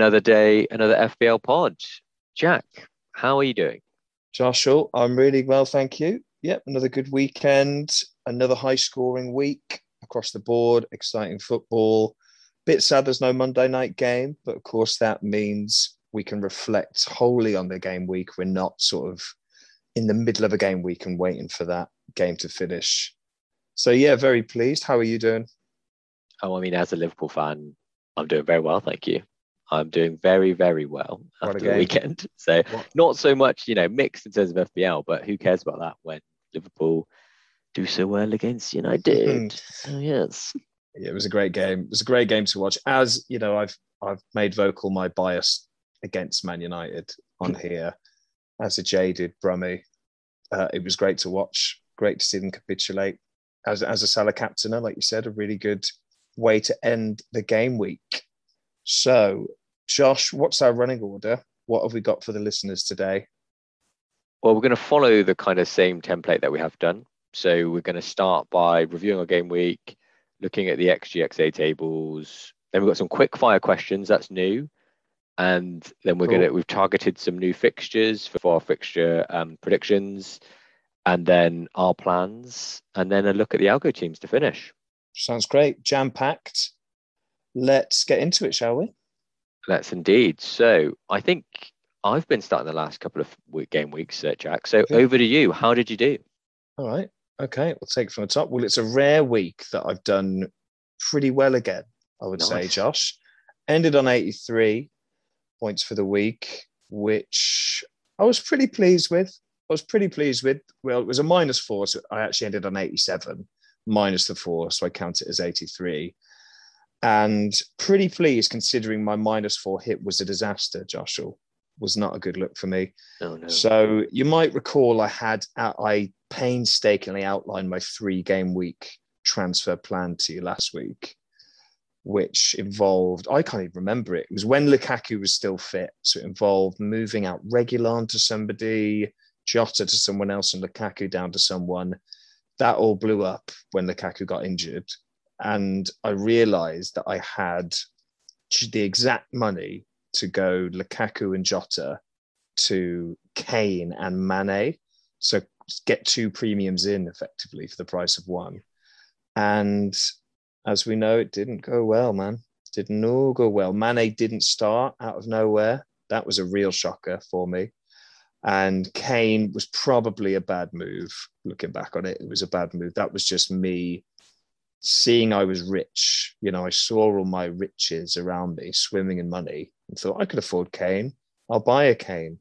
Another day, another FPL pod. Jack, how are you doing? Joshua, oh, I'm really well, thank you. Yep, another good weekend, another high scoring week across the board, exciting football. Bit sad there's no Monday night game, but of course that means we can reflect wholly on the game week. We're not sort of in the middle of a game week and waiting for that game to finish. So yeah, very pleased. How are you doing? Oh, I mean, as a Liverpool fan, I'm doing very well, thank you. I'm doing very, very well What after the weekend. So What- not so much, you know, mixed in terms of FPL, but who cares about that when Liverpool do so well against United? so yes. Yeah, it was a great game. It was a great game to watch. As you know, I've I've made vocal my bias against Man United on here as a jaded Brummy. Uh, it was great to watch. Great to see them capitulate. As as a Salah captainer, like you said, a really good way to end the game week. So, Josh, what's our running order? What have we got for the listeners today? Well, we're going to follow the kind of same template that we have done. So we're going to start by reviewing our game week, looking at the XGXA tables. Then we've got some quick fire questions. That's new. And then we're going to, we've targeted some new fixtures for our fixture um, predictions and then our plans and then a look at the algo teams to finish. Sounds great. Jam packed. Let's get into it, shall we? Let's indeed. So I think I've been starting the last couple of game weeks, uh, Jack. So over to you. How did you do? All right. Okay. We'll take it from the top. Well, it's a rare week that I've done pretty well again, I would say, Josh. Ended on 83 points for the week, which I was pretty pleased with. I was pretty pleased with. Well, it was a minus four. So I actually ended on 87, minus the four. So I count it as 83. And pretty pleased considering my minus four hit was a disaster, Joshua. Was not a good look for me. Oh, no. So you might recall I had uh, I painstakingly outlined my three game week transfer plan to you last week, which involved I can't even remember it. It was when Lukaku was still fit, so it involved moving out Reguilon to somebody, Jota to someone else, and Lukaku down to someone. That all blew up when Lukaku got injured, and I realised that I had the exact money to go Lukaku and Jota to Kane and Mane. So get two premiums in effectively for the price of one. And as we know, it didn't go well, man. Didn't all go well. Mane didn't start out of nowhere. That was a real shocker for me. And Kane was probably a bad move. Looking back on it, it was a bad move. That was just me seeing I was rich. You know, I saw all my riches around me swimming in money and thought I could afford Kane. I'll buy a Kane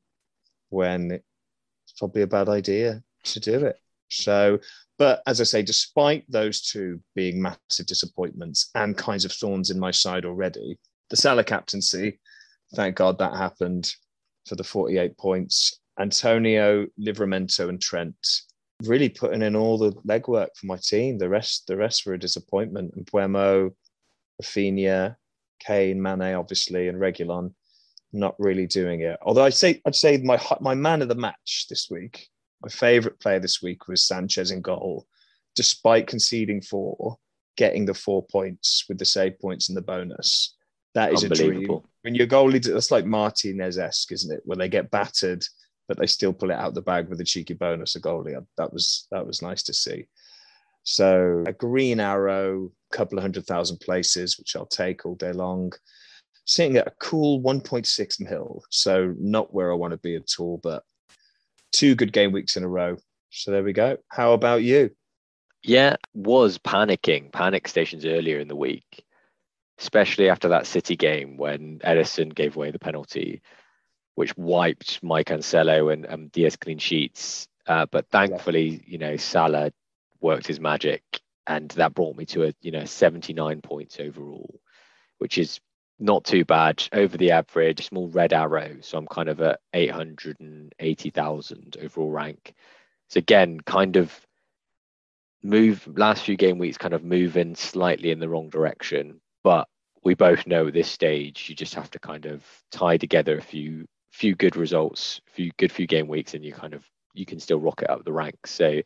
when it's probably a bad idea to do it. So, but as I say, despite those two being massive disappointments and kinds of thorns in my side already, the Salah captaincy, thank God that happened for the 48 points. Antonio, Livramento, and Trent really putting in all the legwork for my team. The rest, the rest were a disappointment. And Mbeumo, Raphinha, Kane, Mane, obviously, and Reguilon not really doing it. Although I say I'd say my my man of the match this week, my favourite player this week was Sanchez in goal, despite conceding four, getting the four points with the save points and the bonus. That is a dream. When your goalie, that's like Martinez esque, isn't it? Where they get battered, but they still pull it out the bag with a cheeky bonus. A goalie that was that was nice to see. So a green arrow, a couple of hundred thousand places, which I'll take all day long sitting at a cool 1.6 mil. So not where I want to be at all, but two good game weeks in a row. So there we go. How about you? Yeah, was panicking, panic stations earlier in the week, especially after that City game when Ederson gave away the penalty, which wiped Mike Cancelo and um, Dias clean sheets. Uh, but thankfully, you know, Salah worked his magic, and that brought me to a you know 79 points overall, which is not too bad over the average. Small red arrow, so I'm kind of at 880,000 overall rank. So again, kind of move last few game weeks kind of moving slightly in the wrong direction but we both know at this stage you just have to kind of tie together a few few good results few good few game weeks and you kind of you can still rocket up the ranks so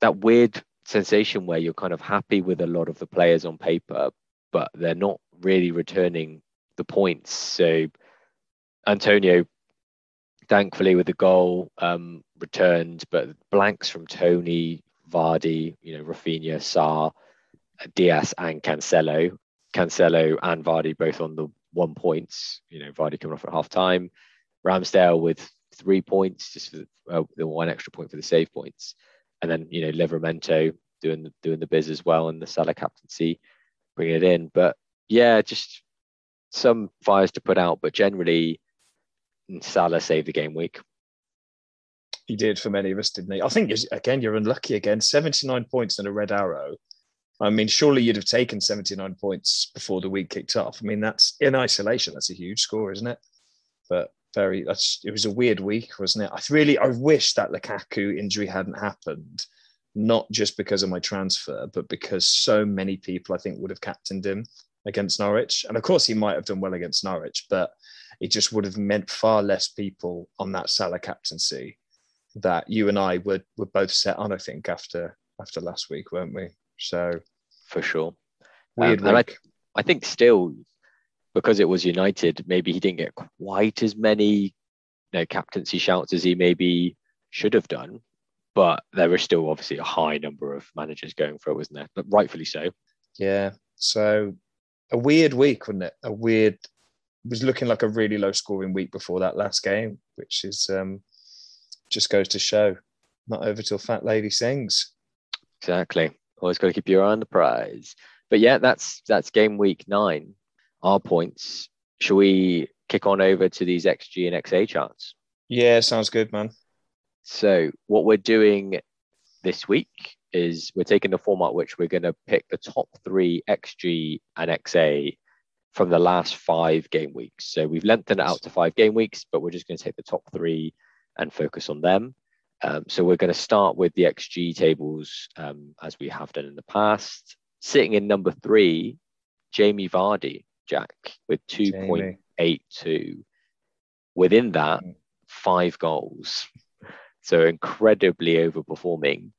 that weird sensation where you're kind of happy with a lot of the players on paper but they're not really returning the points so Antonio, thankfully, with the goal um, returned, but blanks from Toney, Vardy, you know, Raphinha, Sarr, Dias, and Cancelo. Cancelo and Vardy both on the one points. You know, Vardy coming off at half time. Ramsdale with three points, just for uh, the one extra point for the save points, and then you know Livramento doing doing the biz as well, and the Salah captaincy bringing it in. But yeah, just some fires to put out, but generally Salah saved the game week. He did for many of us, didn't he? I think again you're unlucky again. 79 points and a red arrow. I mean, surely you'd have taken 79 points before the week kicked off. I mean, that's in isolation, that's a huge score, isn't it? But very that's it was a weird week, wasn't it? I really I wish that Lukaku injury hadn't happened, not just because of my transfer, but because so many people I think would have captained him against Norwich. And of course he might have done well against Norwich, but it just would have meant far less people on that Salah captaincy that you and I were were both set on, I think, after after last week, weren't we? So for sure. Weird um. I, I think still because it was United, maybe he didn't get quite as many you know, captaincy shouts as he maybe should have done. But there was still obviously a high number of managers going for it, wasn't there? But rightfully so. Yeah. So a weird week, wasn't it? A weird was looking like a really low scoring week before that last game, which is um, just goes to show not over till fat lady sings. Exactly. Always got to keep your eye on the prize. But yeah, that's that's game week nine. Our points. Shall we kick on over to these XG and XA charts? Yeah, sounds good, man. So what we're doing this week is we're taking the format which we're going to pick the top three XG and XA from the last five game weeks. So we've lengthened it out to five game weeks, but we're just going to take the top three and focus on them. Um, so we're going to start with the XG tables um, as we have done in the past. Sitting in number three, Jamie Vardy, Jack, with 2.82. Within that, mm. five goals. So incredibly overperforming.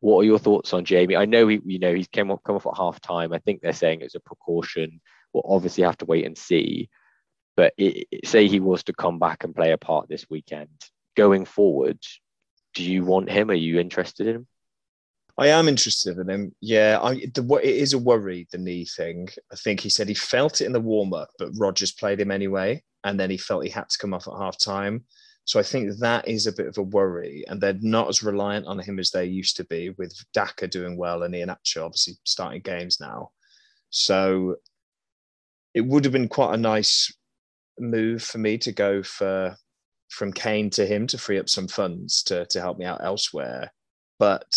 What are your thoughts on Jamie? I know he, you know, he's come up come off at half time. I think they're saying it's a precaution. We'll obviously have to wait and see. But it, it, say he was to come back and play a part this weekend, going forward, do you want him? Are you interested in him? I am interested in him. Yeah, I, the, it is a worry, the knee thing. I think he said he felt it in the warm up, but Rodgers played him anyway. And then he felt he had to come off at half time. So I think that is a bit of a worry. And they're not as reliant on him as they used to be, with Daka doing well and Iheanacho obviously starting games now. So it would have been quite a nice move for me to go for from Kane to him to free up some funds to, to help me out elsewhere. But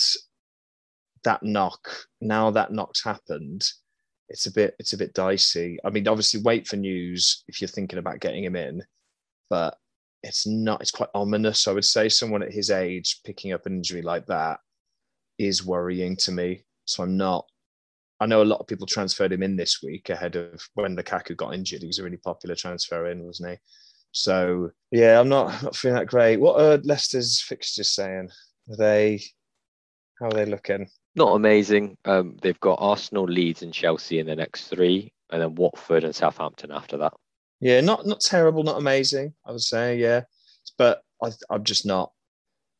that knock, now that knock's happened, it's a bit it's a bit dicey. I mean, obviously wait for news if you're thinking about getting him in, but it's not it's quite ominous. I would say someone at his age picking up an injury like that is worrying to me. So I'm not I know a lot of people transferred him in this week ahead of when the Lukaku got injured. He was a really popular transfer in, wasn't he? So yeah, I'm not not feeling that great. What are Leicester's fixtures saying? Are they how are they looking? Not amazing. Um, they've got Arsenal, Leeds, and Chelsea in the next three, and then Watford and Southampton after that. Yeah, not not terrible, not amazing. I would say, yeah, but I, I'm just not.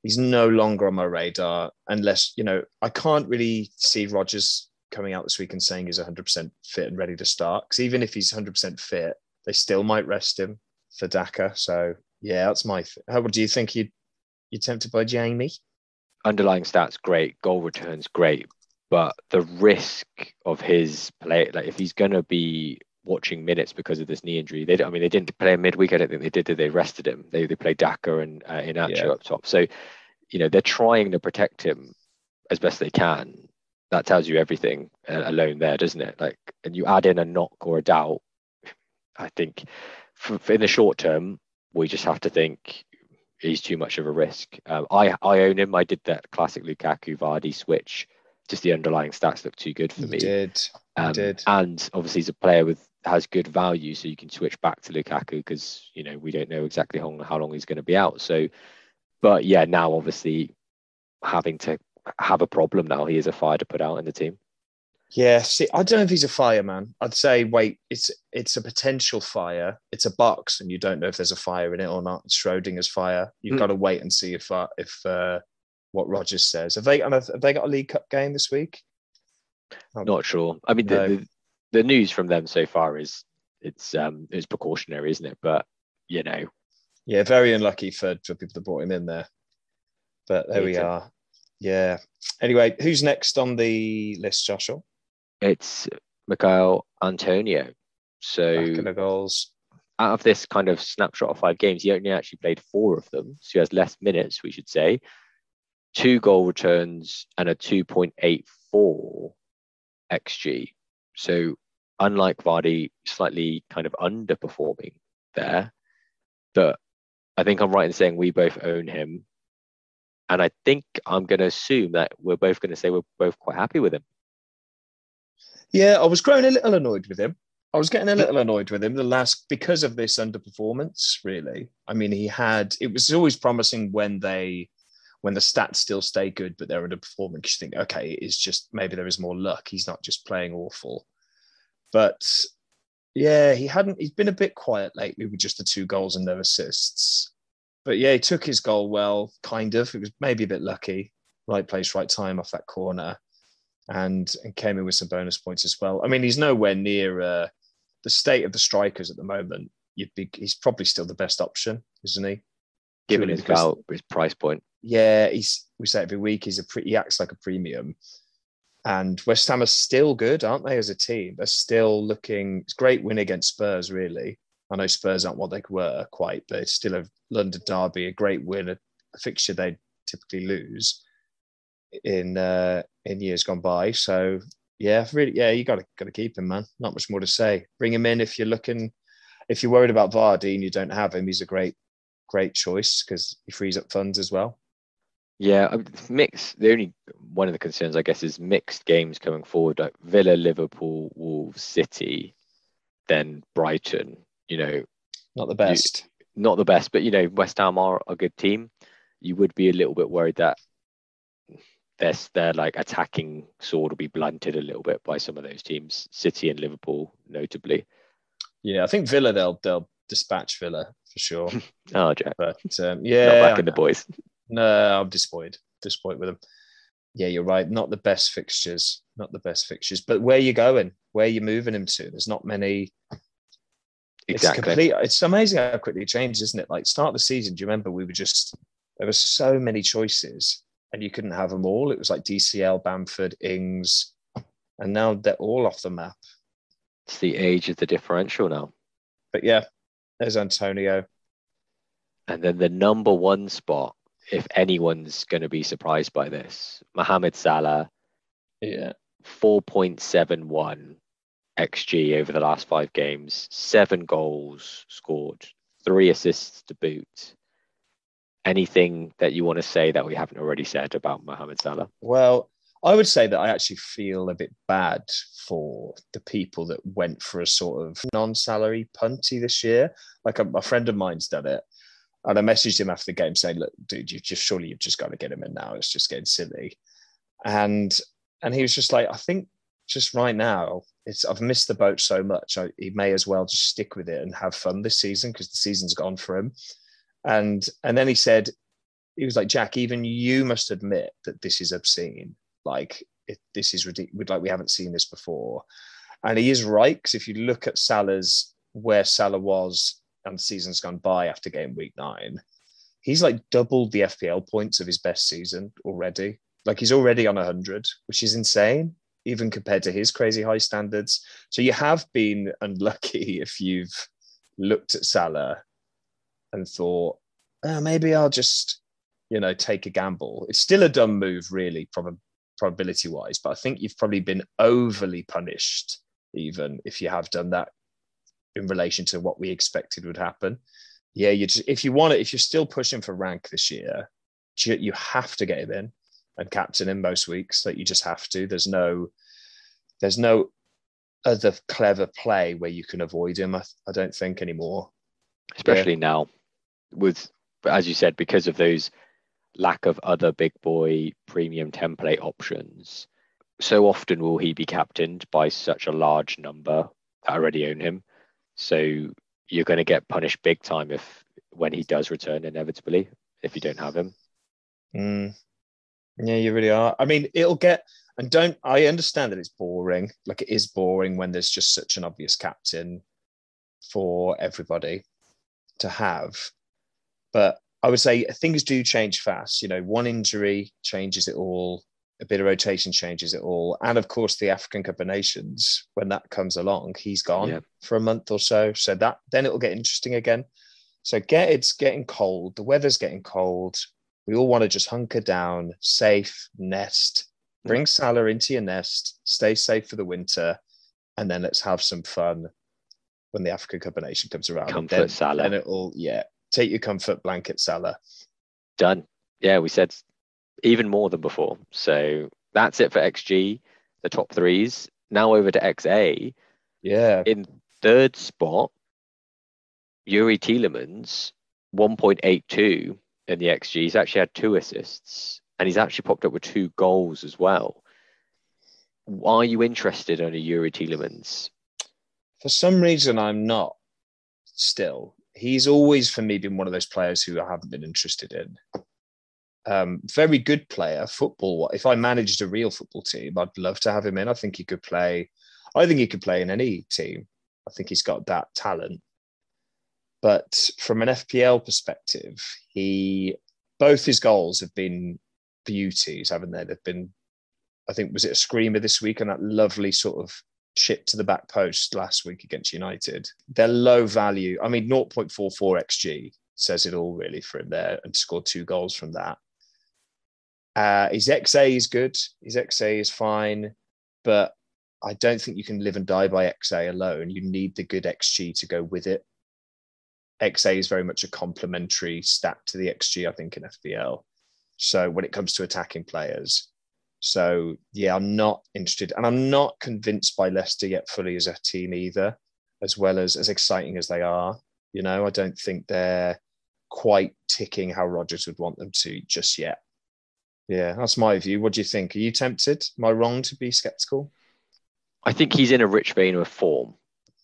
He's no longer on my radar unless you know I can't really see Rodgers coming out this week and saying he's 100% fit and ready to start. Because even if he's 100% fit, they still might rest him for Daka. So yeah, that's my. Th- How do you think you you tempted by Jamie? Underlying stats great, goal returns great, but the risk of his play, like if he's gonna be watching minutes because of this knee injury, they I mean they didn't play him midweek. I don't think they did. They rested him? They they played Daka and uh, yeah. up top. So you know they're trying to protect him as best they can. That tells you everything uh, alone there, doesn't it? Like, and you add in a knock or a doubt. I think for, for in the short term, we just have to think he's too much of a risk. Um, I I own him. I did that classic Lukaku Vardy switch. Just the underlying stats look too good for you me. Did um, did and obviously he's a player with has good value, so you can switch back to Lukaku because you know we don't know exactly how, how long he's going to be out. So, but yeah, now obviously having to have a problem now, he is a fire to put out in the team. Yeah, see, I don't know if he's a fireman. I'd say wait, it's it's a potential fire. It's a box, and you don't know if there's a fire in it or not. It's Schrodinger's fire. You've Hmm. got to wait and see if uh, if uh, what Rodgers says. Have they have they got a League Cup game this week? Not sure. I mean, No. the, the the news from them so far is it's um it's precautionary, isn't it? But you know, Yeah, very unlucky for, for people that brought him in there. But there we are. Yeah. Anyway, who's next on the list, Joshua? It's Mikhail Antonio. So goals. out of this kind of snapshot of five games, he only actually played four of them. So he has less minutes, we should say. Two goal returns and a 2.84 XG. So unlike Vardy, slightly kind of underperforming there. But I think I'm right in saying we both own him. And I think I'm going to assume that we're both going to say we're both quite happy with him. Yeah, I was growing a little annoyed with him. I was getting a little annoyed with him the last because of this underperformance, really. I mean, he had it was always promising when they when the stats still stay good, but they're underperforming. 'cause You think, okay, it's just maybe there is more luck. He's not just playing awful. But yeah, he hadn't he's been a bit quiet lately with just the two goals and no assists. But yeah, he took his goal well, kind of. It was maybe a bit lucky. Right place, right time off that corner and and came in with some bonus points as well. I mean, he's nowhere near uh, the state of the strikers at the moment. You'd be he's probably still the best option, isn't he? Given his, because- val- his price point. Yeah, he's we say every week he's a pre, he acts like a premium. And West Ham are still good, aren't they, as a team? They're still looking. It's a great win against Spurs, really. I know Spurs aren't what they were quite, but it's still a London derby, a great win, a, a fixture they typically lose in uh, in years gone by. So yeah, really, yeah, you got to got to keep him, man. Not much more to say. Bring him in if you're looking, if you're worried about Vardy and you don't have him. He's a great, great choice because he frees up funds as well. Yeah, mean, mixed. The only one of the concerns, I guess, is mixed games coming forward. Like Villa, Liverpool, Wolves, City, then Brighton. You know, Not the best. not the best, but you know, West Ham are a good team. You would be a little bit worried that their their like attacking sword will be blunted a little bit by some of those teams, City and Liverpool, notably. Yeah, I think Villa they'll they'll dispatch Villa for sure. Oh, Jack, But um, not yeah, back in the boys. no, I'm disappointed. Disappointed with them. Yeah, you're right. Not the best fixtures. Not the best fixtures. But where you going? Where you moving him to? There's not many. It's Exactly. complete. It's amazing how quickly it changes, isn't it? Like start of the season. Do you remember we were just there were so many choices and you couldn't have them all. It was like DCL, Bamford, Ings, and now they're all off the map. It's the age of the differential now. But yeah, there's Antonio. And then the number one spot, if anyone's going to be surprised by this, Mohamed Salah, Yeah. 4.71 XG over the last five games, seven goals scored, three assists to boot. Anything that you want to say that we haven't already said about Mohamed Salah? Well, I would say that I actually feel a bit bad for the people that went for a sort of non-salary punty this year. Like a, a friend of mine's done it, and I messaged him after the game saying, "Look, dude, you just surely you've just got to get him in now. It's just getting silly." And and he was just like, "I think just right now, it's I've missed the boat so much. I, he may as well just stick with it and have fun this season because the season's gone for him." And and then he said, he was like, "Jack, even you must admit that this is obscene." like this is ridiculous like we haven't seen this before. And he is right because if you look at salah's where salah was and season's gone by after game week nine he's like doubled the fpl points of his best season already. Like he's already on 100 which is insane even compared to his crazy high standards. So you have been unlucky if you've looked at salah and thought oh, maybe i'll just you know take a gamble it's still a dumb move really probably probability wise, but I think you've probably been overly punished, even if you have done that in relation to what we expected would happen. Yeah, you just, if you want it, if you're still pushing for rank this year, you, you have to get him in and captain him most weeks. That like you just have to. There's no, there's no other clever play where you can avoid him. I, I don't think anymore. Especially yeah. now, with as you said, because of those lack of other big boy premium template options. so often will he be captained by such a large number that already own him. So you're going to get punished big time if when he does return inevitably if you don't have him. Mm. Yeah, you really are. I mean, it'll get and don't I understand that it's boring. Like it is boring when there's just such an obvious captain for everybody to have. But I would say things do change fast. You know, one injury changes it all, a bit of rotation changes it all. And of course, the African Cup of Nations, when that comes along, he's gone yeah. for a month or so. So that then it'll get interesting again. So get it's getting cold, the weather's getting cold. We all want to just hunker down, safe, nest, bring Salah into your nest, stay safe for the winter, and then let's have some fun when the African Cup of Nation comes around. Comfort then, Salah. Then it'll, yeah, take your comfort blanket, Salah. Done. Yeah, we said even more than before. So that's it for XG, the top threes. Now over to XA. Yeah. In third spot, Youri Tielemans, 1.82 in the XG. He's actually had two assists and he's actually popped up with two goals as well. Why are you interested in a Youri Tielemans? For some reason, I'm not still. He's always, for me, been one of those players who I haven't been interested in. Um, very good player, football. If I managed a real football team, I'd love to have him in. I think he could play. I think he could play in any team. I think he's got that talent. But from an FPL perspective, he both his goals have been beauties, haven't they? They've been, I think, was it a screamer this week and that lovely sort of chip to the back post last week against United? They're low value. I mean, 0.44 XG says it all really for him there and scored two goals from that. Uh, his XA is good. His XA is fine, but I don't think you can live and die by XA alone. You need the good XG to go with it. XA is very much a complementary stat to the XG, I think, in FPL. So when it comes to attacking players, so yeah, I'm not interested, and I'm not convinced by Leicester yet fully as a team either. As well as as exciting as they are, you know, I don't think they're quite ticking how Rodgers would want them to just yet. Yeah, that's my view. What do you think? Are you tempted? Am I wrong to be skeptical? I think he's in a rich vein of form.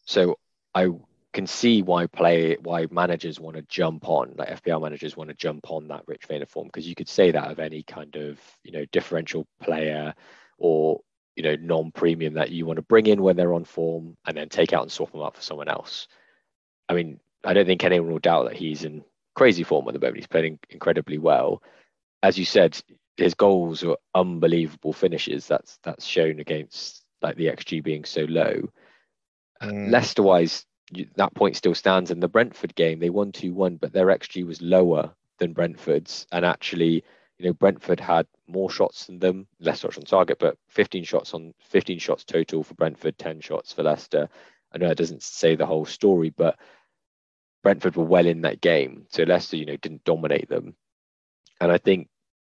So I can see why play why managers want to jump on like FPL managers want to jump on that rich vein of form because you could say that of any kind of you know differential player or you know non-premium that you want to bring in when they're on form and then take out and swap them up for someone else. I mean, I don't think anyone will doubt that he's in crazy form at the moment. He's playing incredibly well. As you said, his goals are unbelievable finishes. That's that's shown against like the XG being so low. Mm. Leicester wise, that point still stands in the Brentford game. They won 2 1, but their XG was lower than Brentford's. And actually, you know, Brentford had more shots than them, less shots on target, but 15 shots on 15 shots total for Brentford, 10 shots for Leicester. I know that doesn't say the whole story, but Brentford were well in that game. So Leicester, you know, didn't dominate them. And I think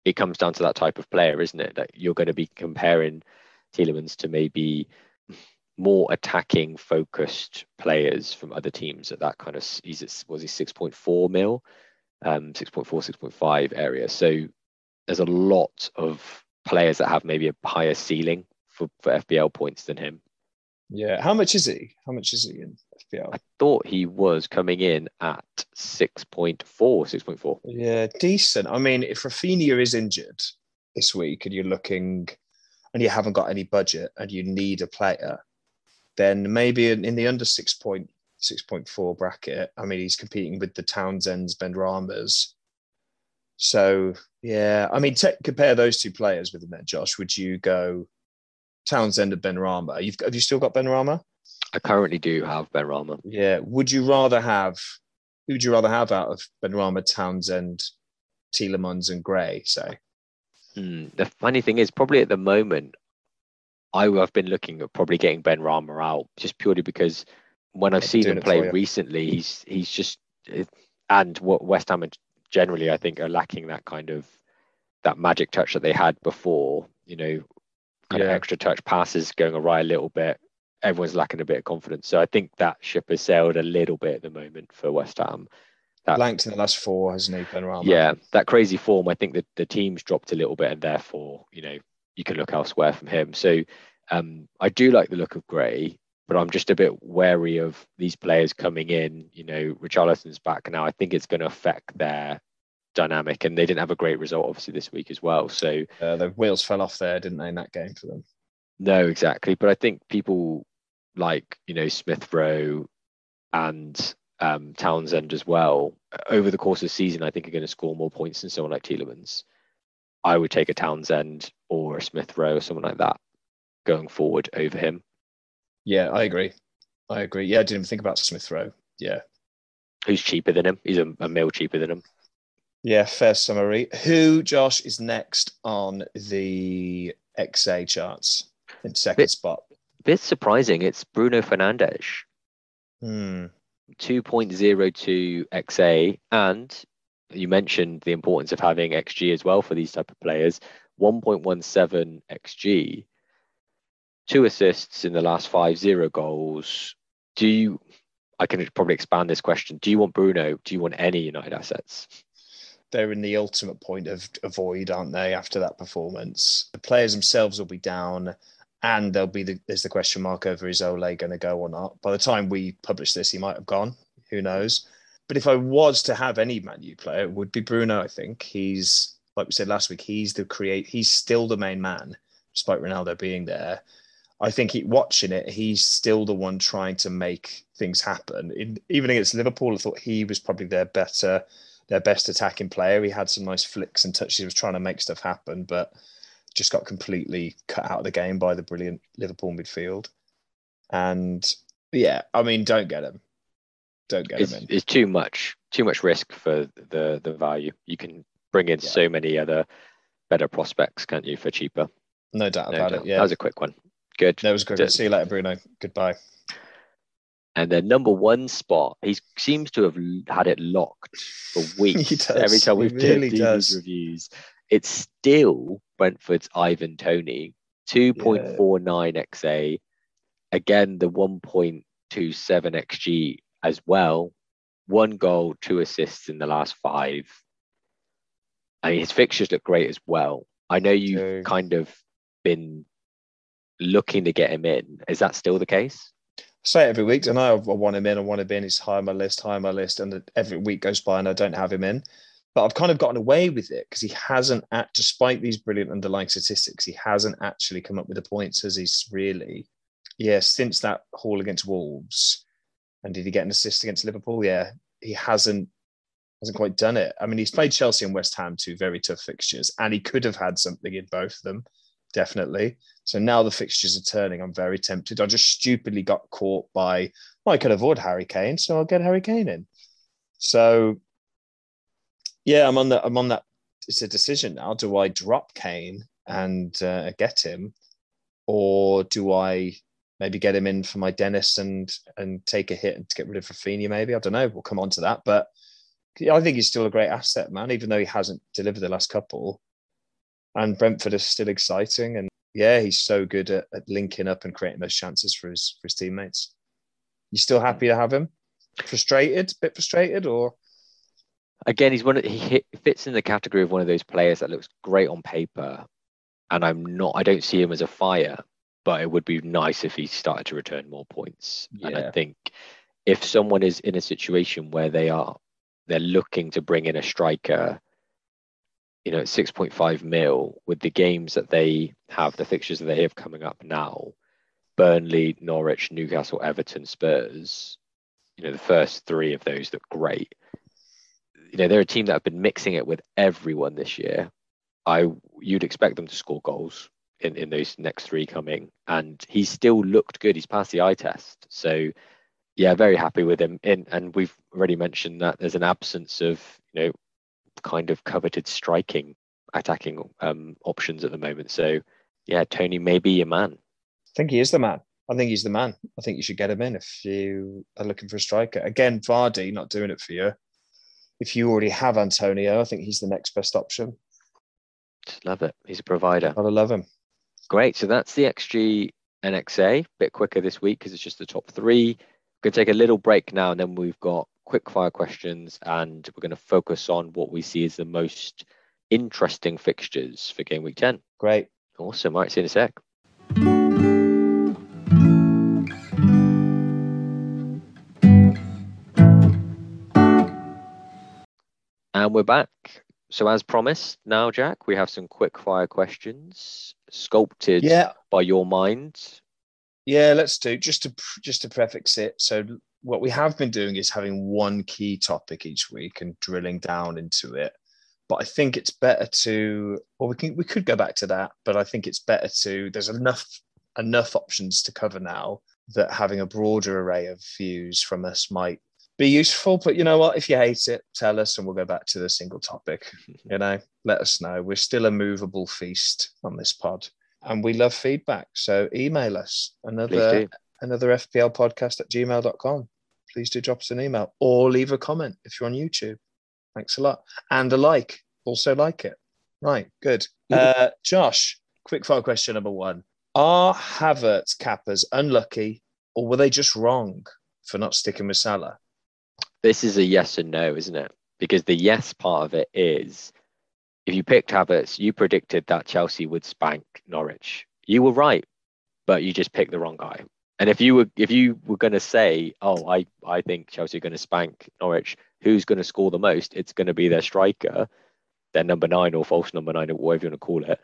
it comes down to that type of player, isn't it? That you're going to be comparing Tielemans to maybe more attacking focused players from other teams at that kind of he's at, was he 6.4 mil? Um 6.4 6.5 area. So there's a lot of players that have maybe a higher ceiling for, for FPL points than him. Yeah how much is he? How much is he in FPL I thought he was coming in at 6.4 6.4 yeah decent. I mean if Raphinha is injured this week and you're looking and you haven't got any budget and you need a player then maybe in, in the under 6.6.4 bracket, I mean, he's competing with the Townsends, Benrahmas. So, yeah, I mean, te- compare those two players with him then, Josh. Would you go Townsend and Benrahma? You've, have you still got Benrahma? I currently do have Benrahma. Yeah. Would you rather have, who would you rather have out of Benrahma, Townsend, Tielemans, and Gray, say? Mm, the funny thing is, probably at the moment, I have been looking at probably getting Benrahma out just purely because when I've seen him play recently, he's he's just and what West Ham generally I think are lacking that kind of that magic touch that they had before. You know, kind yeah. of extra touch passes going awry a little bit. Everyone's lacking a bit of confidence, so I think that ship has sailed a little bit at the moment for West Ham. That, Blanked in the last four, hasn't he, Benrahma? Yeah, that crazy form. I think that the team's dropped a little bit, and therefore, you know, you can look elsewhere from him. So um, I do like the look of Gray, but I'm just a bit wary of these players coming in. You know, Richarlison's back now. I think it's going to affect their dynamic, and they didn't have a great result obviously this week as well. So uh, the wheels fell off there, didn't they, in that game for them? No, exactly. But I think people like you know Smith Rowe and um, Townsend as well over the course of the season, I think are going to score more points than someone like Tielemans. I would take a Townsend or a Smith Rowe or someone like that going forward over him. Yeah, I agree. I agree. Yeah, I didn't even think about Smith Rowe. Yeah. Who's cheaper than him? He's a, a mil cheaper than him. Yeah, fair summary. Who, Josh, is next on the XA charts in second bit, spot? Bit surprising. It's Bruno Fernandes. Hmm. 2.02 XA, and you mentioned the importance of having XG as well for these type of players. 1.17 XG, two assists in the last five, zero goals. Do you? I can probably expand this question. Do you want Bruno? Do you want any United assets? They're in the ultimate point of avoid, aren't they? After that performance, the players themselves will be down and there'll be the, there's the question mark over is Ole going to go or not. By the time we publish this, he might have gone. Who knows? But if I was to have any Man U player, it would be Bruno. I think he's like we said last week. He's the create. He's still the main man, despite Ronaldo being there. I think he, watching it, he's still the one trying to make things happen. In, even against Liverpool, I thought he was probably their better, their best attacking player. He had some nice flicks and touches. He was trying to make stuff happen, but just got completely cut out of the game by the brilliant Liverpool midfield. And yeah, I mean, don't get him. Don't get it's, him in. It's too much, too much risk for the the value. You can bring in yeah. so many other better prospects, can't you, for cheaper? No doubt no about doubt. it. Yeah, that was a quick one. Good. That was good. See you later, Bruno. Goodbye. And the number one spot, he seems to have had it locked for weeks. Every time we've really done these reviews, it's still Brentford's Ivan Toney, 2.49 yeah. XA. Again, the 1.27 XG as well. One goal, two assists in the last five. I mean, his fixtures look great as well. I know you've kind of been looking to get him in. Is that still the case? I say it every week. I I want him in. I want him in. He's high on my list, high on my list. And every week goes by and I don't have him in but I've kind of gotten away with it because he hasn't, at, despite these brilliant underlying statistics, he hasn't actually come up with the points as he's really, yeah, since that haul against Wolves. And did he get an assist against Liverpool? Yeah, he hasn't hasn't quite done it. I mean, he's played Chelsea and West Ham, two very tough fixtures, and he could have had something in both of them, definitely. So now the fixtures are turning. I'm very tempted. I just stupidly got caught by, well, I could avoid Harry Kane, so I'll get Harry Kane in. So yeah, I'm on that. I'm on that. It's a decision now. Do I drop Kane and uh, get him, or do I maybe get him in for my Dennis and and take a hit and get rid of Raphinha? Maybe I don't know. We'll come on to that, but I think he's still a great asset, man. Even though he hasn't delivered the last couple, and Brentford is still exciting, and yeah, he's so good at, at linking up and creating those chances for his for his teammates. You still happy to have him? Frustrated? a Bit frustrated, or again, he's one. Of, he fits in the category of one of those players that looks great on paper, and I'm not. I don't see him as a fire, but it would be nice if he started to return more points. Yeah. And I think if someone is in a situation where they are, they're looking to bring in a striker. You know, 6.5 mil with the games that they have, the fixtures that they have coming up now, Burnley, Norwich, Newcastle, Everton, Spurs. You know, the first three of those look great you know they're a team that have been mixing it with everyone this year. I you'd expect them to score goals in in those next three coming, and he still looked good. He's passed the eye test, so yeah, very happy with him. In and we've already mentioned that there's an absence of you know kind of coveted striking attacking um, options at the moment. So yeah, Toney may be your man. I think he is the man. I think he's the man. I think you should get him in if you are looking for a striker. Again, Vardy not doing it for you if you already have Antonio, I think he's the next best option. Just love it. He's a provider. I love him. Great. So that's the XG NXA. Bit quicker this week because it's just the top three. We're going to take a little break now, and then we've got quick fire questions, and we're going to focus on what we see as the most interesting fixtures for game week 10. Great. Awesome. All right, see you in a sec. And we're back. So, as promised, now, Jack, we have some quick fire questions sculpted Yeah, by your mind. Yeah. Let's do just to just to prefix it. So what we have been doing is having one key topic each week and drilling down into it. But I think it's better to, well, we can we could go back to that, but I think it's better to. There's enough enough options to cover now that having a broader array of views from us might be useful. But you know what? If you hate it, tell us, and we'll go back to the single topic. You know, let us know. We're still a movable feast on this pod, and we love feedback. So email us another another FPL podcast at gmail.com. Please do drop us an email or leave a comment if you're on YouTube. Thanks a lot. And a like. Also like it. Right, good. Uh, Josh, quick fire question number one. Are Havertz cappers unlucky or were they just wrong for not sticking with Salah? This is a yes and no, isn't it? Because the yes part of it is if you picked Havertz, you predicted that Chelsea would spank Norwich. You were right, but you just picked the wrong guy. And if you were if you were going to say, "Oh, I I think Chelsea are going to spank Norwich," who's going to score the most? It's going to be their striker, their number nine or false number nine or whatever you want to call it.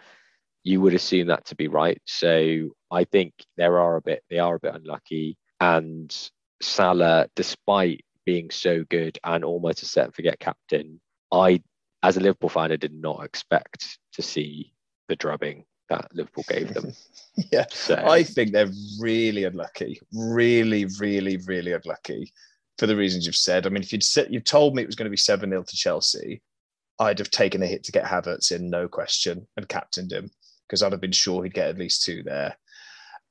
You would assume that to be right. So I think there are a bit they are a bit unlucky, and Salah, despite being so good and almost a set and forget captain, I as a Liverpool fan, I did not expect to see the drubbing that Liverpool gave them. yeah. So I think they're really unlucky. Really, really, really unlucky for the reasons you've said. I mean, if you'd said you told me it was going to be 7 0 to Chelsea, I'd have taken a hit to get Havertz in, no question, and captained him because I'd have been sure he'd get at least two there.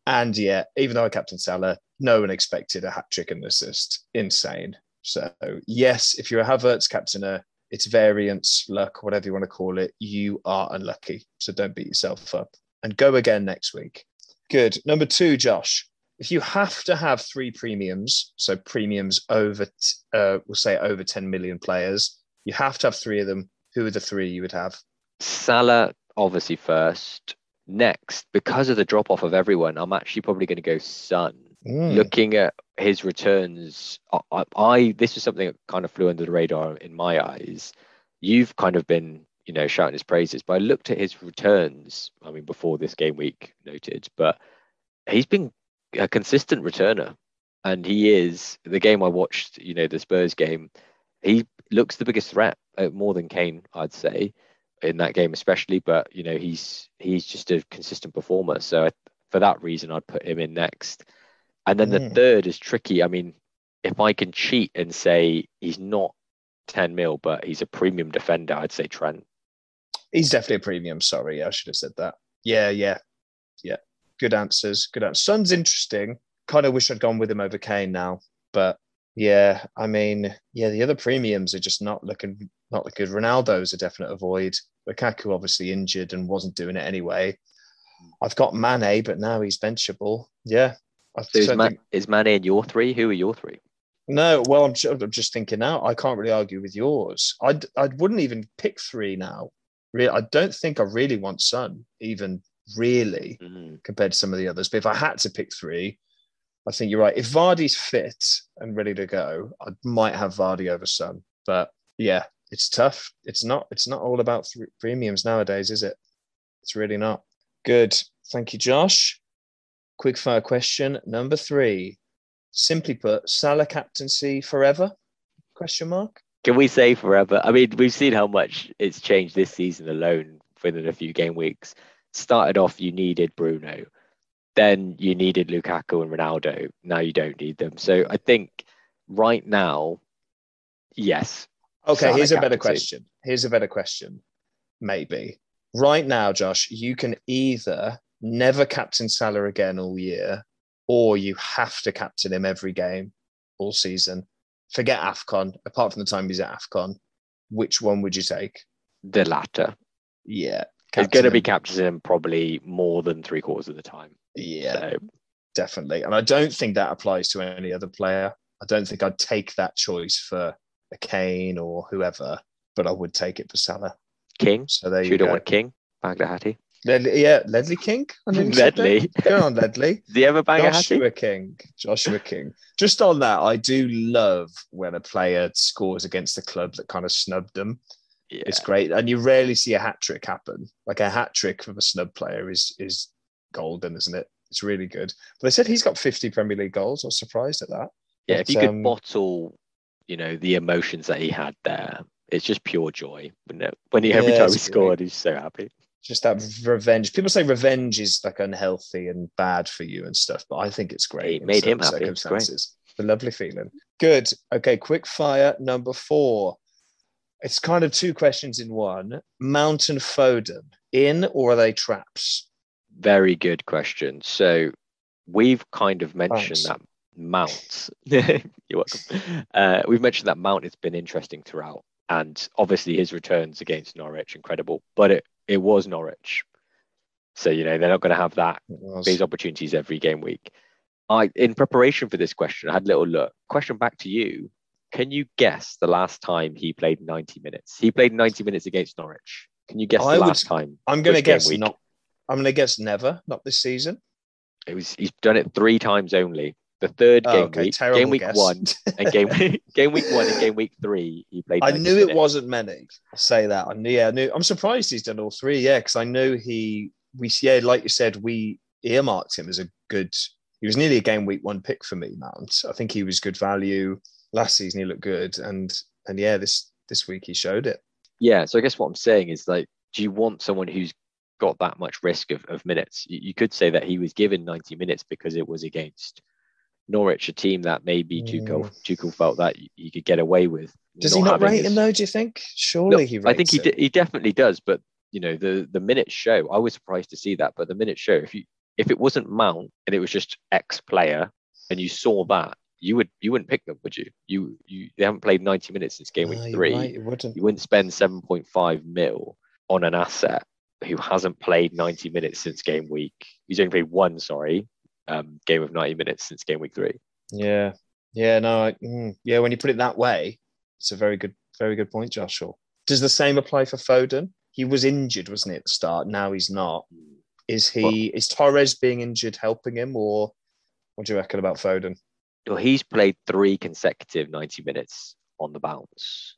And yeah, even though I captained Salah, no one expected a hat trick and assist. Insane. So, yes, if you're a Havertz captainer, it's variance, luck, whatever you want to call it, you are unlucky. So don't beat yourself up and go again next week. Good. Number two, Josh. If you have to have three premiums, so premiums over, t- uh, we'll say over 10 million players, you have to have three of them. Who are the three you would have? Salah obviously first. Next, because of the drop off of everyone, I'm actually probably going to go Son. Mm. Looking at his returns, I, I, this was something that kind of flew under the radar in my eyes. You've kind of been, you know, shouting his praises, but I looked at his returns. I mean, before this game week noted, but he's been a consistent returner, and he is. The game I watched, you know, the Spurs game, he looks the biggest threat, uh, more than Kane, I'd say, in that game especially. But you know, he's he's just a consistent performer. So for that reason, I'd put him in next. And then the Mm. third is tricky. I mean, if I can cheat and say he's not 10 mil, but he's a premium defender, I'd say Trent. He's definitely a premium. Sorry, I should have said that. Yeah, yeah, yeah. Good answers. Good answers. Son's interesting. Kind of wish I'd gone with him over Kane now, but yeah, I mean, yeah, the other premiums are just not looking not looking good. Ronaldo's a definite avoid. Lukaku obviously injured and wasn't doing it anyway. I've got Mane, but now he's benchable. Yeah. I So is, think- is Mane in your three? Who are your three? no, well, I'm, ju- I'm just thinking now. I can't really argue with yours. I I wouldn't even pick three now. Really, I don't think I really want Son, even really Mm. compared to some of the others. But if I had to pick three, I think you're right. If Vardy's fit and ready to go, I might have Vardy over Son. But yeah, it's tough. It's not. It's not all about th- premiums nowadays, is it? It's really not. Good. Thank you, Josh. Quick fire question number three. Simply put, Salah captaincy forever? Question mark. Can we say forever? I mean, we've seen how much it's changed this season alone within a few game weeks. Started off, you needed Bruno. Then you needed Lukaku and Ronaldo. Now you don't need them. So I think right now, yes. Okay, Salah here's a better question. Here's a better question. Maybe. Right now, Josh, you can either never captain Salah again all year, or you have to captain him every game all season. Forget AFCON, apart from the time he's at AFCON. Which one would you take? The latter. Yeah. It's going to be captain him probably more than three quarters of the time. Yeah, So definitely. And I don't think that applies to any other player. I don't think I'd take that choice for a Kane or whoever, but I would take it for Salah. King. So there you Tudor go. want King. Baglahati. Ledley, yeah, Ledley King. I. Ledley. Go on, Ledley. Do you ever bang a? Joshua King. Joshua King. Just on that, I do love when a player scores against a club that kind of snubbed them. Yeah. It's great, and you rarely see a hat trick happen. Like a hat trick from a snub player is is golden, isn't it? It's really good. But they said he's got 50 Premier League goals. I was surprised at that. Yeah, But, if you could um, bottle, you know, the emotions that he had there, it's just pure joy. When, it- when he, every Yeah, time he it's great. scored, he's so happy. Just that revenge. People say revenge is like unhealthy and bad for you and stuff, but I think it's great. It in made him happy. It's great. It's a lovely feeling. Good. Okay, quick fire number four. It's kind of two questions in one. Mount and Foden, in or are they traps? Very good question. So we've kind of mentioned Thanks. that Mount. You're welcome. Uh, we've mentioned that Mount has been interesting throughout, and obviously his returns against Norwich incredible. But it it was Norwich, so you know they're not going to have that these opportunities every game week. I, in preparation for this question, I had a little look. Question back to you: Can you guess the last time he played 90 minutes? He played 90 minutes against Norwich. Can you guess I the would- last time? I'm going to guess not. I'm going to guess never, not this season. It was. He's done it three times only. The third Oh, game okay, week, terrible game week guess. one, and game game week one and game week three, he played. I knew it minutes. wasn't many. I'll say that. I knew. Yeah, I knew. I'm surprised he's done all three. Yeah, because I know he. We yeah, like you said, we earmarked him as a good. He was nearly a game week one pick for me, Mount. I think he was good value last season. He looked good, and and yeah, this this week he showed it. Yeah. So I guess what I'm saying is like, do you want someone who's got that much risk of, of minutes? You, you could say that he was given 90 minutes because it was against Norwich, a team that maybe Tuchel, mm. Tuchel felt that you could get away with. Does he not rate his- him though? Do you think? Surely No, he. Rates I think he de- he definitely does, but you know the the minutes show. I was surprised to see that, but the minutes show. If you if it wasn't Mount and it was just X player, and you saw that, you would you wouldn't pick them, would you? You you they haven't played 90 minutes since game week you're three. right, it wouldn't. You wouldn't spend 7.5 mil on an asset who hasn't played 90 minutes since game week. He's only played one, sorry, um, game of 90 minutes since game week three. Yeah, yeah, no, I, mm, yeah. When you put it that way, it's a very good, very good point, Joshua. Does the same apply for Foden? He was injured, wasn't he, at the start? Now he's not. Is he? is Torres being injured helping him, or what do you reckon about Foden? Well, he's played three consecutive 90 minutes on the bounce.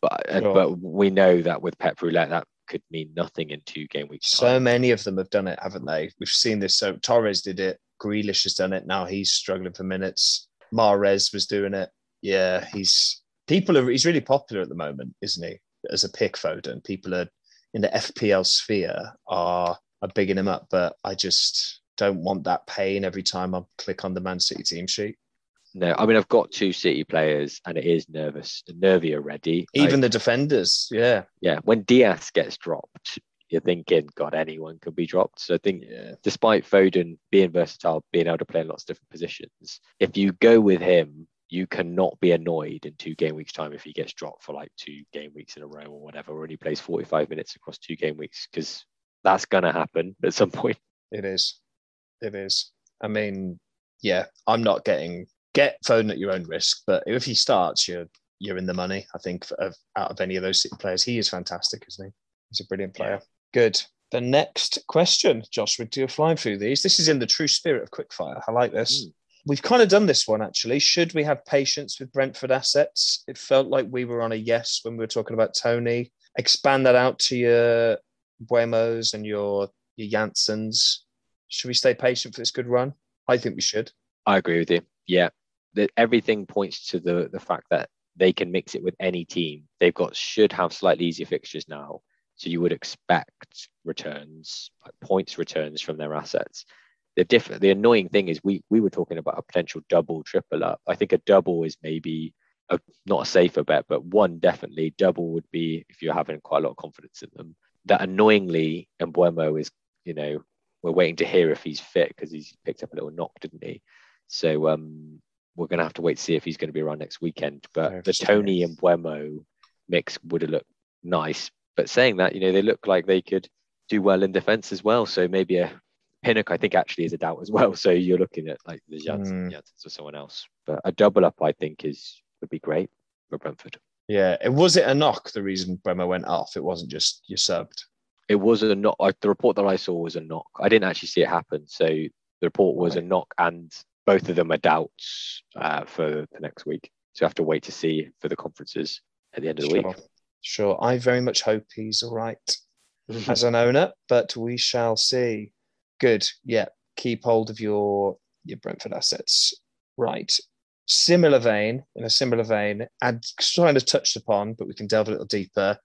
But uh, Sure. but we know that with Pep Roulette, that could mean nothing in two game weeks. So time. many of them have done it, haven't they? We've seen this. So Torres did it. Grealish has done it. Now he's struggling for minutes. Mahrez was doing it. Yeah, he's people are. He's really popular at the moment, isn't he? As a pick, Foden. People are in the FPL sphere are are bigging him up, but I just don't want that pain every time I click on the Man City team sheet. No, I mean I've got two City players, and it is nervous, nervy already. Even Like, the defenders, yeah, yeah, when Dias gets dropped, you're thinking, God, anyone could be dropped. So I think yeah, despite Foden being versatile, being able to play in lots of different positions, if you go with him, you cannot be annoyed in two game weeks' time if he gets dropped for like two game weeks in a row or whatever, or he plays 45 minutes across two game weeks, because that's going to happen at some point. it is, it is. I mean, yeah, I'm not getting get Foden at your own risk, but if he starts, you're you're in the money. I think of, out of any of those players, he is fantastic, isn't he? He's a brilliant player. Good. The next question, Josh, we're flying through these. This is in the true spirit of quickfire. I like this. Mm. We've kind of done this one actually. Should we have patience with Brentford assets? It felt like we were on a yes when we were talking about Toney. Expand that out to your Mbeumos and your your Janssons. Should we stay patient for this good run? I think we should. I agree with you. Yeah, the, everything points to the the fact that they can mix it with any team. They've got should have slightly easier fixtures now, so you would expect returns, like points returns from their assets. The different, the annoying thing is we we were talking about a potential double, triple up. I think a double is maybe a, not a safer bet, but one definitely double would be if you're having quite a lot of confidence in them. That annoyingly, and Mbeumo is, you know, we're waiting to hear if he's fit because he's picked up a little knock, didn't he? So um, we're going to have to wait to see if he's going to be around next weekend. But Very the Toney and Mbeumo mix would have looked nice. But saying that, you know, they look like they could do well in defence as well. So maybe a Pinnock, I think, actually is a doubt as well. So you're looking at like the Jansson, Mm. Janssons or someone else. But a double up, I think, is would be great for Brentford. Yeah. It was it a knock, the reason Mbeumo went off. It wasn't just you subbed. it was a knock. The report that I saw was a knock. I didn't actually see it happen. So the report was right. a knock, and both of them are doubts uh, for the next week. So you have to wait to see for the conferences at the end of the sure. week. Sure. I very much hope he's all right as an owner, but we shall see. Good. Yeah. Keep hold of your your Brentford assets. Right. Similar vein, in a similar vein, and kind of touched upon, but we can delve a little deeper.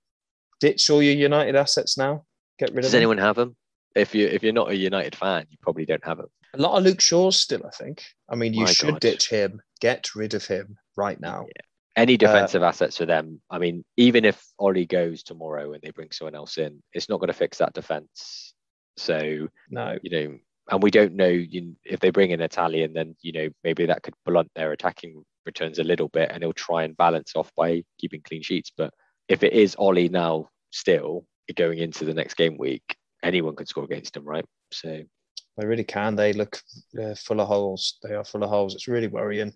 Ditch all your United assets now. Get rid Does of. Does anyone have them? If you if you're not a United fan, you probably don't have them. A lot of Luke Shaw's still, I think. I mean, you My should God. ditch him. Get rid of him right now. Yeah. Any defensive assets for them. I mean, even if Ole goes tomorrow and they bring someone else in, it's not going to fix that defense. So No. you know, and we don't know you, if they bring in Italian, then you know maybe that could blunt their attacking returns a little bit, and he'll try and balance off by keeping clean sheets. But if it is Ole now, still going into the next game week, anyone could score against him, right? So They really can. They look uh, full of holes. They are full of holes. It's really worrying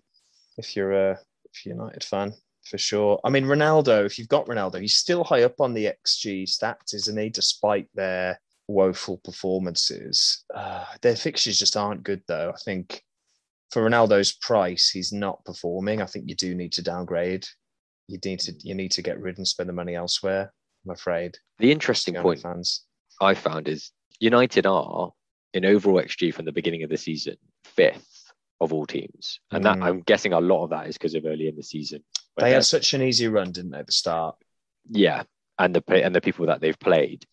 if you're a if you're a United fan for sure. I mean, Ronaldo. If you've got Ronaldo, he's still high up on the XG stats, isn't he? Despite their woeful performances, uh, their fixtures just aren't good, though. I think for Ronaldo's price, he's not performing. I think you do need to downgrade. You need to you need to get rid and spend the money elsewhere. I'm afraid. the interesting United point fans. I found is United are in overall XG from the beginning of the season fifth of all teams, and that Mm. I'm guessing a lot of that is because of early in the season. They had such an easy run, didn't they, at the start? yeah, and the and the people that they've played.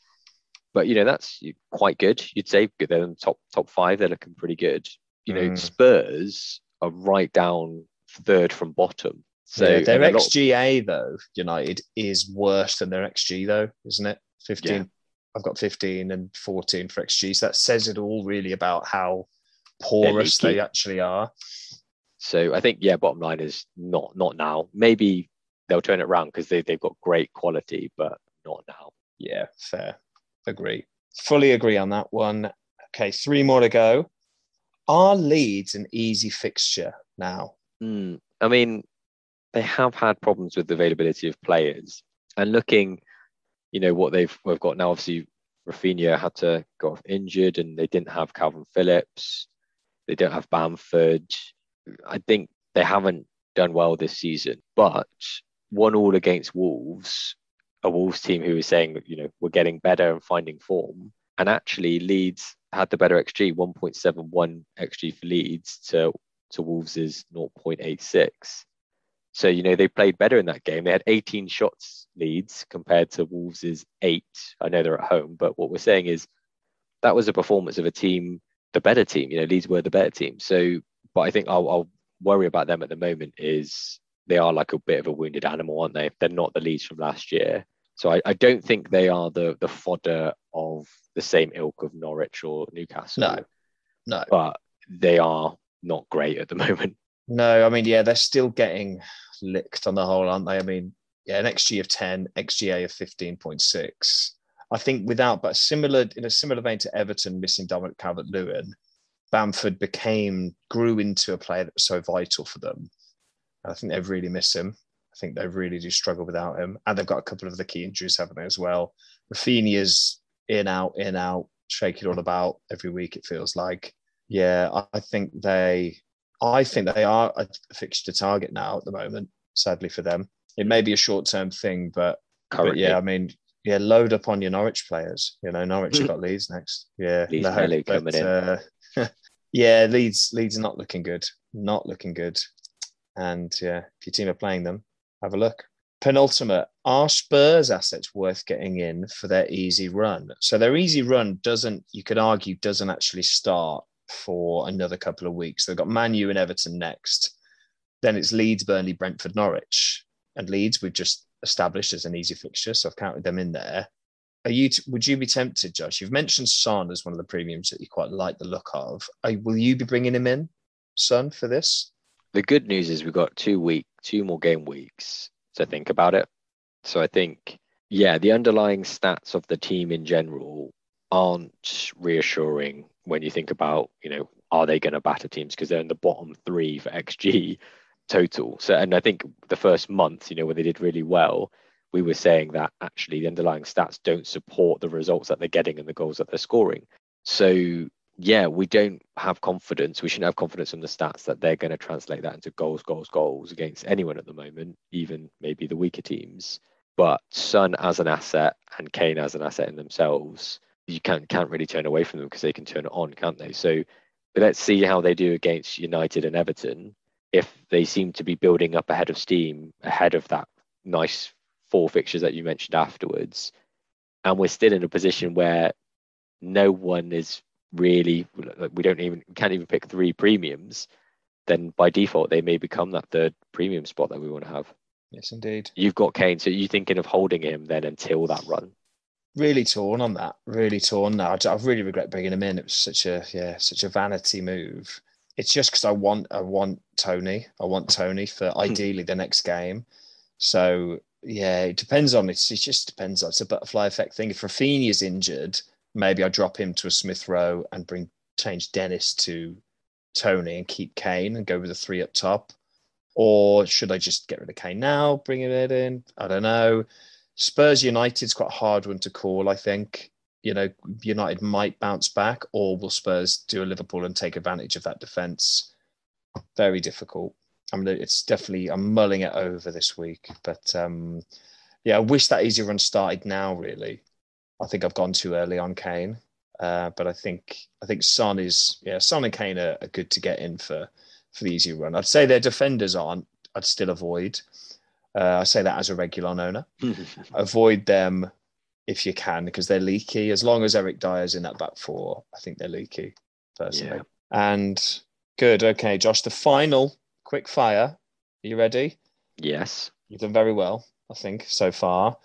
But you know that's quite good. You'd say. They're in the top top five. They're looking pretty good. You know, Mm. Spurs are right down third from bottom. So yeah, their and a lot- XGA though, United is worse than their XG though, isn't it? Fifteen. Yeah. I've got fifteen and fourteen for XG. So that says it all really about how porous they actually are. So I think yeah, bottom line is not not now. Maybe they'll turn it around because they they've got great quality, but not now. Yeah, fair. Agree. Fully agree on that one. Okay, three more to go. Are Leeds an easy fixture now? Mm, I mean, they have had problems with the availability of players, and looking, you know, what they've we've got now. Obviously, Raphinha had to go off injured, and they didn't have Kalvin Phillips. They don't have Bamford. I think they haven't done well this season, but one all against Wolves, a Wolves team who is saying you know we're getting better and finding form, and actually Leeds had the better XG, 1.71 XG for Leeds to to Wolves' 0.86. So, you know, they played better in that game. They had 18 shots Leeds compared to Wolves' eight. I know they're at home, but what we're saying is that was a performance of a team, the better team. You know, Leeds were the better team. So, but I think I'll, I'll worry about them at the moment is they are like a bit of a wounded animal, aren't they? They're not the Leeds from last year. So I, I don't think they are the the fodder of the same ilk of Norwich or Newcastle. No. No. But they are not great at the moment. No, I mean, yeah, they're still getting licked on the whole, aren't they? I mean, yeah, an XG of 10, XGA of 15.6. I think without, but similar in a similar vein to Everton missing Dominic Calvert Lewin, Bamford became, grew into a player that was so vital for them. And I think they've really missed him. I think they really do struggle without him. And they've got a couple of the key injuries, haven't they, as well? Raphinha's in, out, in, out, shaking all about every week, it feels like. Yeah, I- I think they I think they are a fixture target now at the moment, sadly for them. It may be a short term thing, but, but yeah, I mean, yeah, load up on your Norwich players. You know, Norwich have got Leeds next. Yeah. Leeds no, but, coming in. uh, yeah, Leeds Leeds not looking good. Not looking good. And yeah, if your team are playing them, have a look. Penultimate, are Spurs assets worth getting in for their easy run? So their easy run doesn't, you could argue, doesn't actually start for another couple of weeks. They've got Man U and Everton next. Then it's Leeds, Burnley, Brentford, Norwich. And Leeds we've just established as an easy fixture, so I've counted them in there. Are you? Would you be tempted, Josh? You've mentioned Son as one of the premiums that you quite like the look of. Are, will you be bringing him in, Son, for this? the good news is we've got two week, two more game weeks to think about it. So I think, yeah, the underlying stats of the team in general aren't reassuring when you think about, you know, are they going to batter teams because they're in the bottom three for XG total. So, and I think the first month, you know, when they did really well, we were saying that actually the underlying stats don't support the results that they're getting and the goals that they're scoring. So yeah, we don't have confidence. We shouldn't have confidence in the stats that they're going to translate that into goals, goals, goals against anyone at the moment, even maybe the weaker teams. But Son as an asset and Kane as an asset in themselves, you can't can't really turn away from them because they can turn it on, can't they? So let's see how they do against United and Everton. If they seem to be building up ahead of steam, ahead of that nice four fixtures that you mentioned afterwards, and we're still in a position where no one is really we don't even can't even pick three premiums, then by default they may become that third premium spot that we want to have. Yes, indeed. You've got Kane, so you're thinking of holding him then until that run? Really torn on that. Really torn. No, I, I really regret bringing him in. It was such a yeah, such a vanity move. It's just because I want I want Toney. I want Toney for hmm. ideally the next game. So yeah, it depends on it. It just depends. on It's a butterfly effect thing. If Raphinha is injured, maybe I drop him to a Smith Rowe and bring change Dennis to Toney and keep Kane and go with the three up top. Or should I just get rid of Kane now, bring it in? I don't know. Spurs United's quite a hard one to call, I think. You know, United might bounce back, or will Spurs do a Liverpool and take advantage of that defence? Very difficult. I mean, it's definitely, I'm mulling it over this week. But um, yeah, I wish that easy run started now, really. I think I've gone too early on Kane. Uh, but I think I think Son is yeah Son and Kane are, are, good to get in for for the easy run. I'd say their defenders aren't. I'd still avoid. Uh, I say that as a regular owner. avoid them if you can because they're leaky. As long as Eric Dier's in that back four, I think they're leaky personally. Yeah. And good. Okay, Josh. The final quick fire. Are you ready? Yes. You've done very well, I think, so far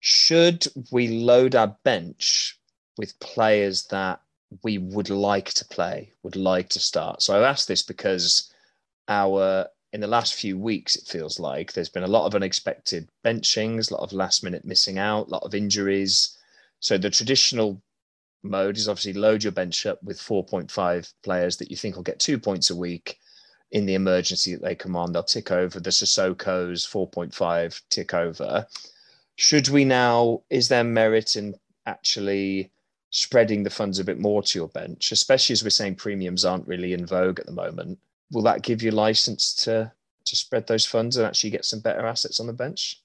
should we load our bench with players that we would like to play, would like to start? So I've asked this because our in the last few weeks, it feels like there's been a lot of unexpected benchings, a lot of last minute missing out, a lot of injuries. So the traditional mode is obviously load your bench up with 4.5 players that you think will get two points a week in the emergency that they command. They'll tick over the Sissoko's 4.5 tick over should we now is there merit in actually spreading the funds a bit more to your bench especially as we're saying premiums aren't really in vogue at the moment will that give you license to to spread those funds and actually get some better assets on the bench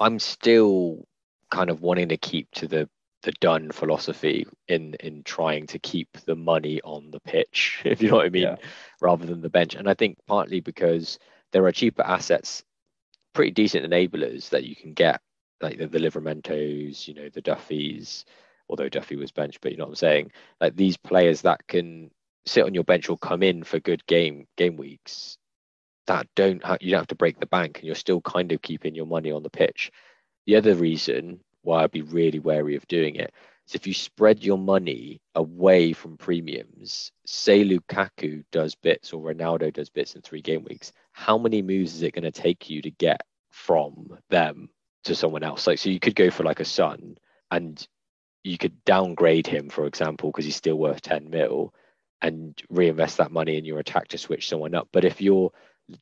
i'm still kind of wanting to keep to the the done philosophy in in trying to keep the money on the pitch if you know what i mean yeah. rather than the bench and i think partly because there are cheaper assets pretty decent enablers that you can get like the, the Livramentos, you know, the Duffys, although Duffy was benched, but you know what I'm saying? Like these players that can sit on your bench or come in for good game game weeks that don't have, you don't have to break the bank and you're still kind of keeping your money on the pitch. The other reason why I'd be really wary of doing it is if you spread your money away from premiums, say Lukaku does bits or Ronaldo does bits in three game weeks, how many moves is it going to take you to get from them to someone else. Like so you could go for like a Son and you could downgrade him, for example, because he's still worth 10 mil and reinvest that money in your attack to switch someone up. But if you're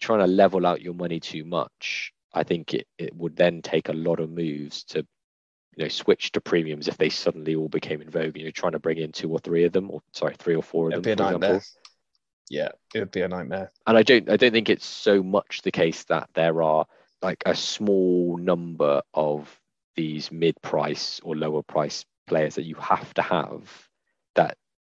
trying to level out your money too much, I think it, it would then take a lot of moves to you know switch to premiums if they suddenly all became in vogue. You're trying to bring in two or three of them, or sorry, three or four of It'd them. Be a nightmare. Example. Yeah, it would be a nightmare. And I don't I don't think it's so much the case that there are like a small number of these mid-price or lower price players that you have to have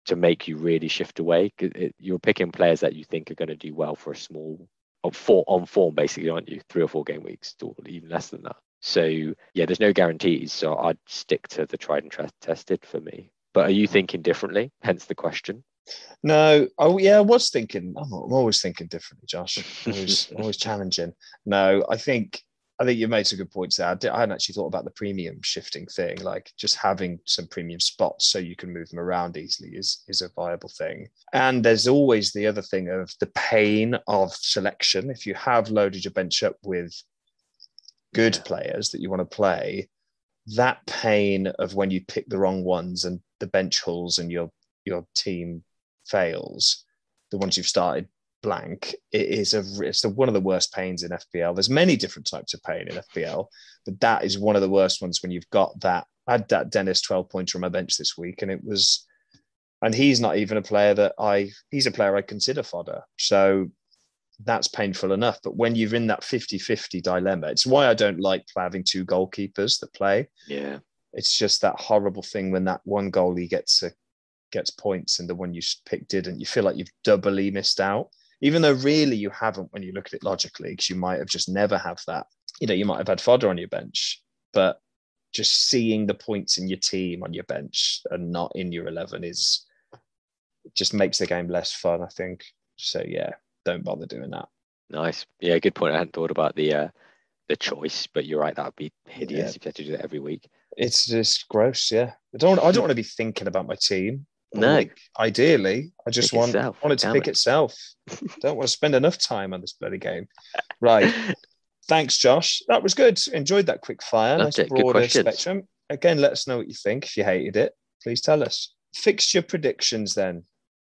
to make you really shift away. It, you're picking players that you think are going to do well for a small four on form, basically, aren't you? Three or four game weeks, or even less than that. So yeah, there's no guarantees. So I'd stick to the tried and tested for me. But are you mm-hmm. thinking differently? Hence the question. No, oh yeah, I was thinking. I'm, I'm always thinking differently, Josh. Always, always challenging. No, I think I think you made some good points there. I, did, I, hadn't actually thought about the premium shifting thing, like just having some premium spots so you can move them around easily is is a viable thing. And there's always the other thing of the pain of selection. If you have loaded your bench up with good players that you want to play, that pain of when you pick the wrong ones and the bench hulls and your your team fails, the ones you've started blank, it is a it's the, one of the worst pains in FPL. There's many different types of pain in FPL, but that is one of the worst ones when you've got that. I had that Dennis 12 pointer on my bench this week, and it was, and he's not even a player that I, he's a player I consider fodder. So that's painful enough. But when you're in that 50 50 dilemma, it's why I don't like having two goalkeepers that play. Yeah. It's just that horrible thing when that one goalie gets a, gets points and the one you picked didn't. You feel like you've doubly missed out, even though really you haven't when you look at it logically, because you might have just never have that. You know, you might have had fodder on your bench, but just seeing the points in your team on your bench and not in your 11 is just makes the game less fun, I think. So, yeah, don't bother doing that. Nice. Yeah, good point. I hadn't thought about the uh, the choice, but you're right. That would be hideous Yeah. if you had to do that every week. It's just gross. Yeah, I don't. I don't want to be thinking about my team. No. Like, ideally, I just Pick want itself, want it to damn pick it. itself. don't want to spend enough time on this bloody game. Right. Thanks, Josh. That was good. Enjoyed that quick fire. Loved nice it. Good broader spectrum. Again, let us know what you think. If you hated it, please tell us. Fixture predictions then,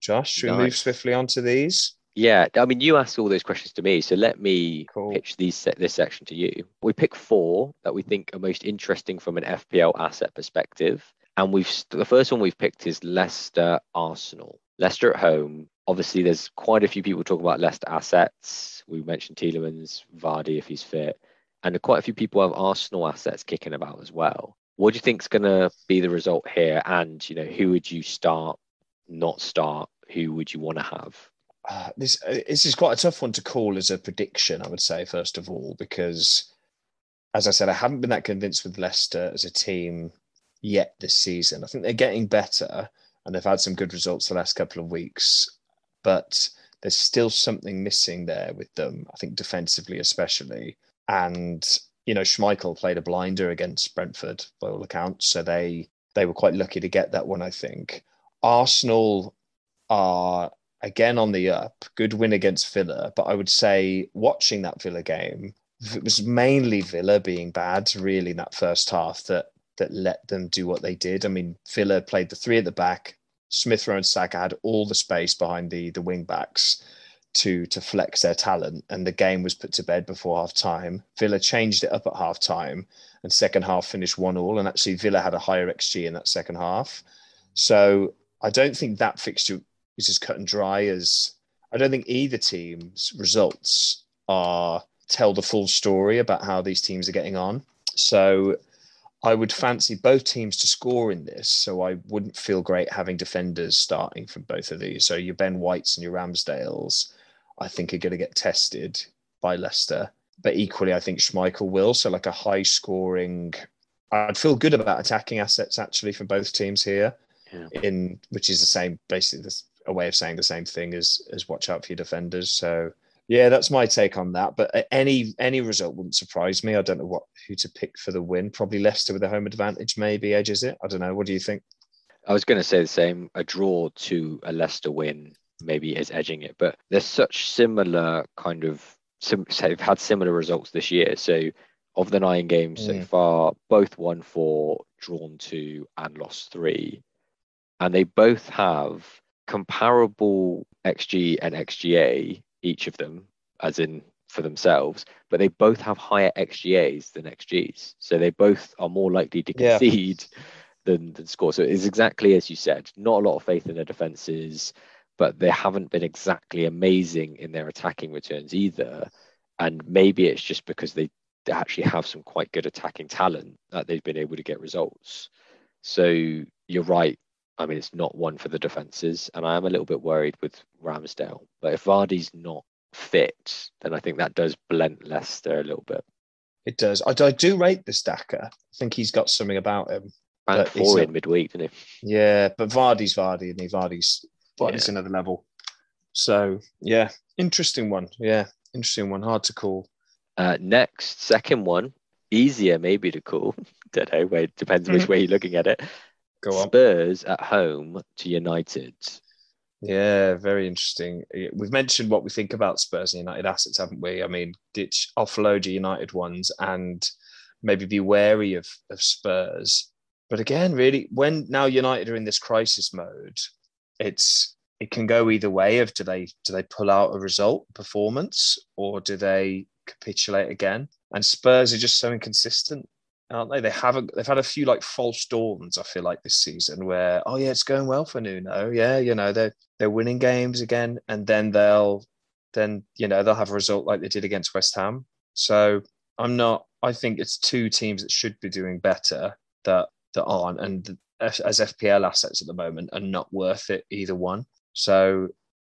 Josh. Should we move Nice. swiftly onto these? Yeah, I mean, you asked all those questions to me, so let me Cool. pitch these se- this section to you. We pick four that we think are most interesting from an FPL asset perspective, and we've the first one we've picked is Leicester Arsenal. Leicester at home. Obviously, there's quite a few people talking about Leicester assets. We mentioned Tielemans, Vardy if he's fit, and quite a few people have Arsenal assets kicking about as well. What do you think is going to be the result here? And you know, who would you start, not start? Who would you want to have? uh, this uh, this is quite a tough one to call as a prediction. I would say first of all because, as I said, I haven't been that convinced with Leicester as a team yet this season. I think they're getting better and they've had some good results the last couple of weeks, but there's still something missing there with them. I think defensively, especially, and you know Schmeichel played a blinder against Brentford by all accounts, so they they were quite lucky to get that one. I think Arsenal are again on the up. Good win against Villa, but I would say watching that Villa game, it was mainly Villa being bad, really, in that first half that that let them do what they did. I mean, Villa played the three at the back. Smith Rowe and Saka had all the space behind the the wing backs to to flex their talent, and the game was put to bed before half time. Villa changed it up at half time, and second half finished one all. And actually, Villa had a higher xG in that second half. So I don't think that fixture is as cut and dry as I don't think either team's results are tell the full story about how these teams are getting on. So I would fancy both teams to score in this. So I wouldn't feel great having defenders starting from both of these. So your Ben Whites and your Ramsdales, I think, are going to get tested by Leicester. But equally, I think Schmeichel will. So like a high scoring. I'd feel good about attacking assets actually for both teams here Yeah. in which is the same basically this a way of saying the same thing as as watch out for your defenders so yeah that's my take on that but any any result wouldn't surprise me i don't know what who to pick for the win probably leicester with a home advantage maybe edges it i don't know what do you think I was going to say the same. A draw to a Leicester win maybe is edging it, but there's such similar kind of. Sim- they've had similar results this year. So of the nine games so Mm. far, both won four, drawn two, and lost three, and they both have comparable xG and xGA each of them, as in for themselves, but they both have higher xGAs than xGs. So they both are more likely to Yeah. concede than, than score. So it's exactly as you said, not a lot of faith in their defenses, but they haven't been exactly amazing in their attacking returns either. And maybe it's just because they actually have some quite good attacking talent that they've been able to get results. So you're right. I mean, it's not one for the defenses, and I am a little bit worried with Ramsdale. But if Vardy's not fit, then I think that does blend Leicester a little bit. it does i, I do rate the Daka i think he's got something about him And four not- in midweek, didn't he? yeah but vardy's vardy and he vardy's vardy's Yeah. another level so yeah interesting one yeah interesting one hard to call Uh, next, second one, easier maybe to call. Don't know. Where it depends which way you're looking at it. Go on Spurs at home to United. Yeah, very interesting. We've mentioned what we think about Spurs and United assets, haven't we? I mean, ditch offload your United ones and maybe be wary of, of Spurs. But again, really, when now United are in this crisis mode, it's it can go either way. Of do they do they pull out a result performance or do they capitulate again? And Spurs are just so inconsistent, aren't they? They haven't. They've had a few like false dawns. I feel like this season where oh yeah, it's going well for Nuno. Yeah, you know they're they're winning games again, and then they'll then you know they'll have a result like they did against West Ham. So I'm not. I think it's two teams that should be doing better that that aren't, and as FPL assets at the moment are not worth it either one. So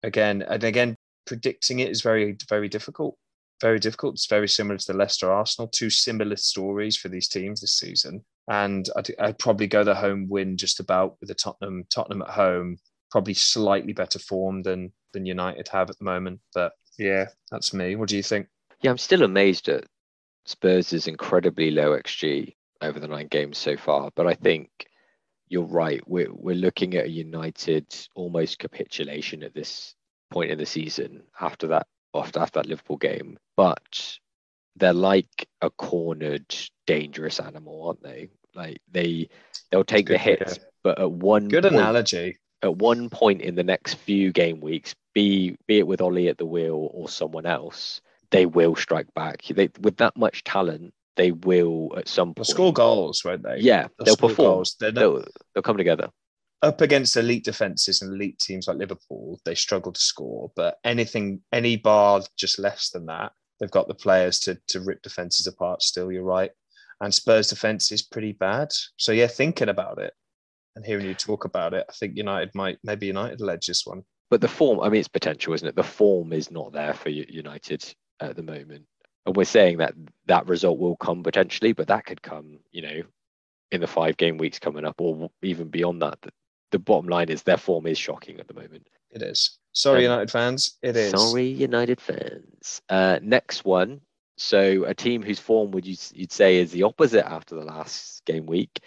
again and again, predicting it is very very difficult. Very difficult. It's very similar to the Leicester Arsenal. Two similar stories for these teams this season. And I'd, I'd probably go the home win just about with the Tottenham Tottenham at home. Probably slightly better form than than United have at the moment. But yeah, that's me. What do you think? Yeah, I'm still amazed at Spurs' incredibly low XG over the nine games so far. But I think you're right. We're we're looking at a United almost capitulation at this point in the season after that after, after that Liverpool game. But they're like a cornered, dangerous animal, aren't they? Like they they'll take the hits, but at one good point, analogy. At one point in the next few game weeks, be be it with Ole at the wheel or someone else, they will strike back. They with that much talent, they will at some point they'll score goals, won't they? Yeah, they'll, they'll perform. Goals. They'll, they'll come together. Up against elite defenses and elite teams like Liverpool, they struggle to score. But anything, any bar just less than that, they've got the players to to rip defenses apart. Still, you're right. And Spurs' defense is pretty bad. So yeah, thinking about it and hearing you talk about it, I think United might maybe United will edge this one. But the form, I mean, it's potential, isn't it? The form is not there for United at the moment and we're saying that that result will come potentially, but that could come, you know, in the five game weeks coming up, or even beyond that. The, bottom line is their form is shocking at the moment. It is. Sorry, um, United fans. It is. Sorry, United fans. Uh, next one. So a team whose form would you you'd say is the opposite after the last game week.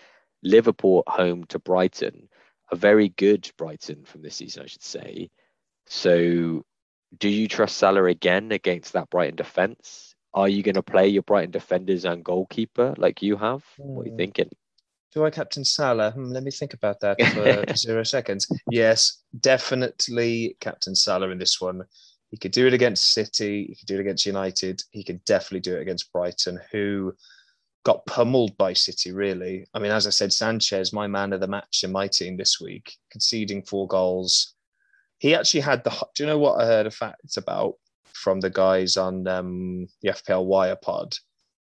Liverpool home to Brighton, a very good Brighton from this season, I should say. So, do you trust Salah again against that Brighton defence? Are you going to play your Brighton defenders and goalkeeper like you have? What are you hmm. thinking? Do I captain Salah? Hmm, let me think about that for zero seconds. Yes, definitely captain Salah in this one. He could do it against City. He could do it against United. He could definitely do it against Brighton, who got pummeled by City, really. I mean, as I said, Sanchez, my man of the match in my team this week, conceding four goals. He actually had the. Do you know what I heard a fact about? from the guys on um, the FPL Wire pod.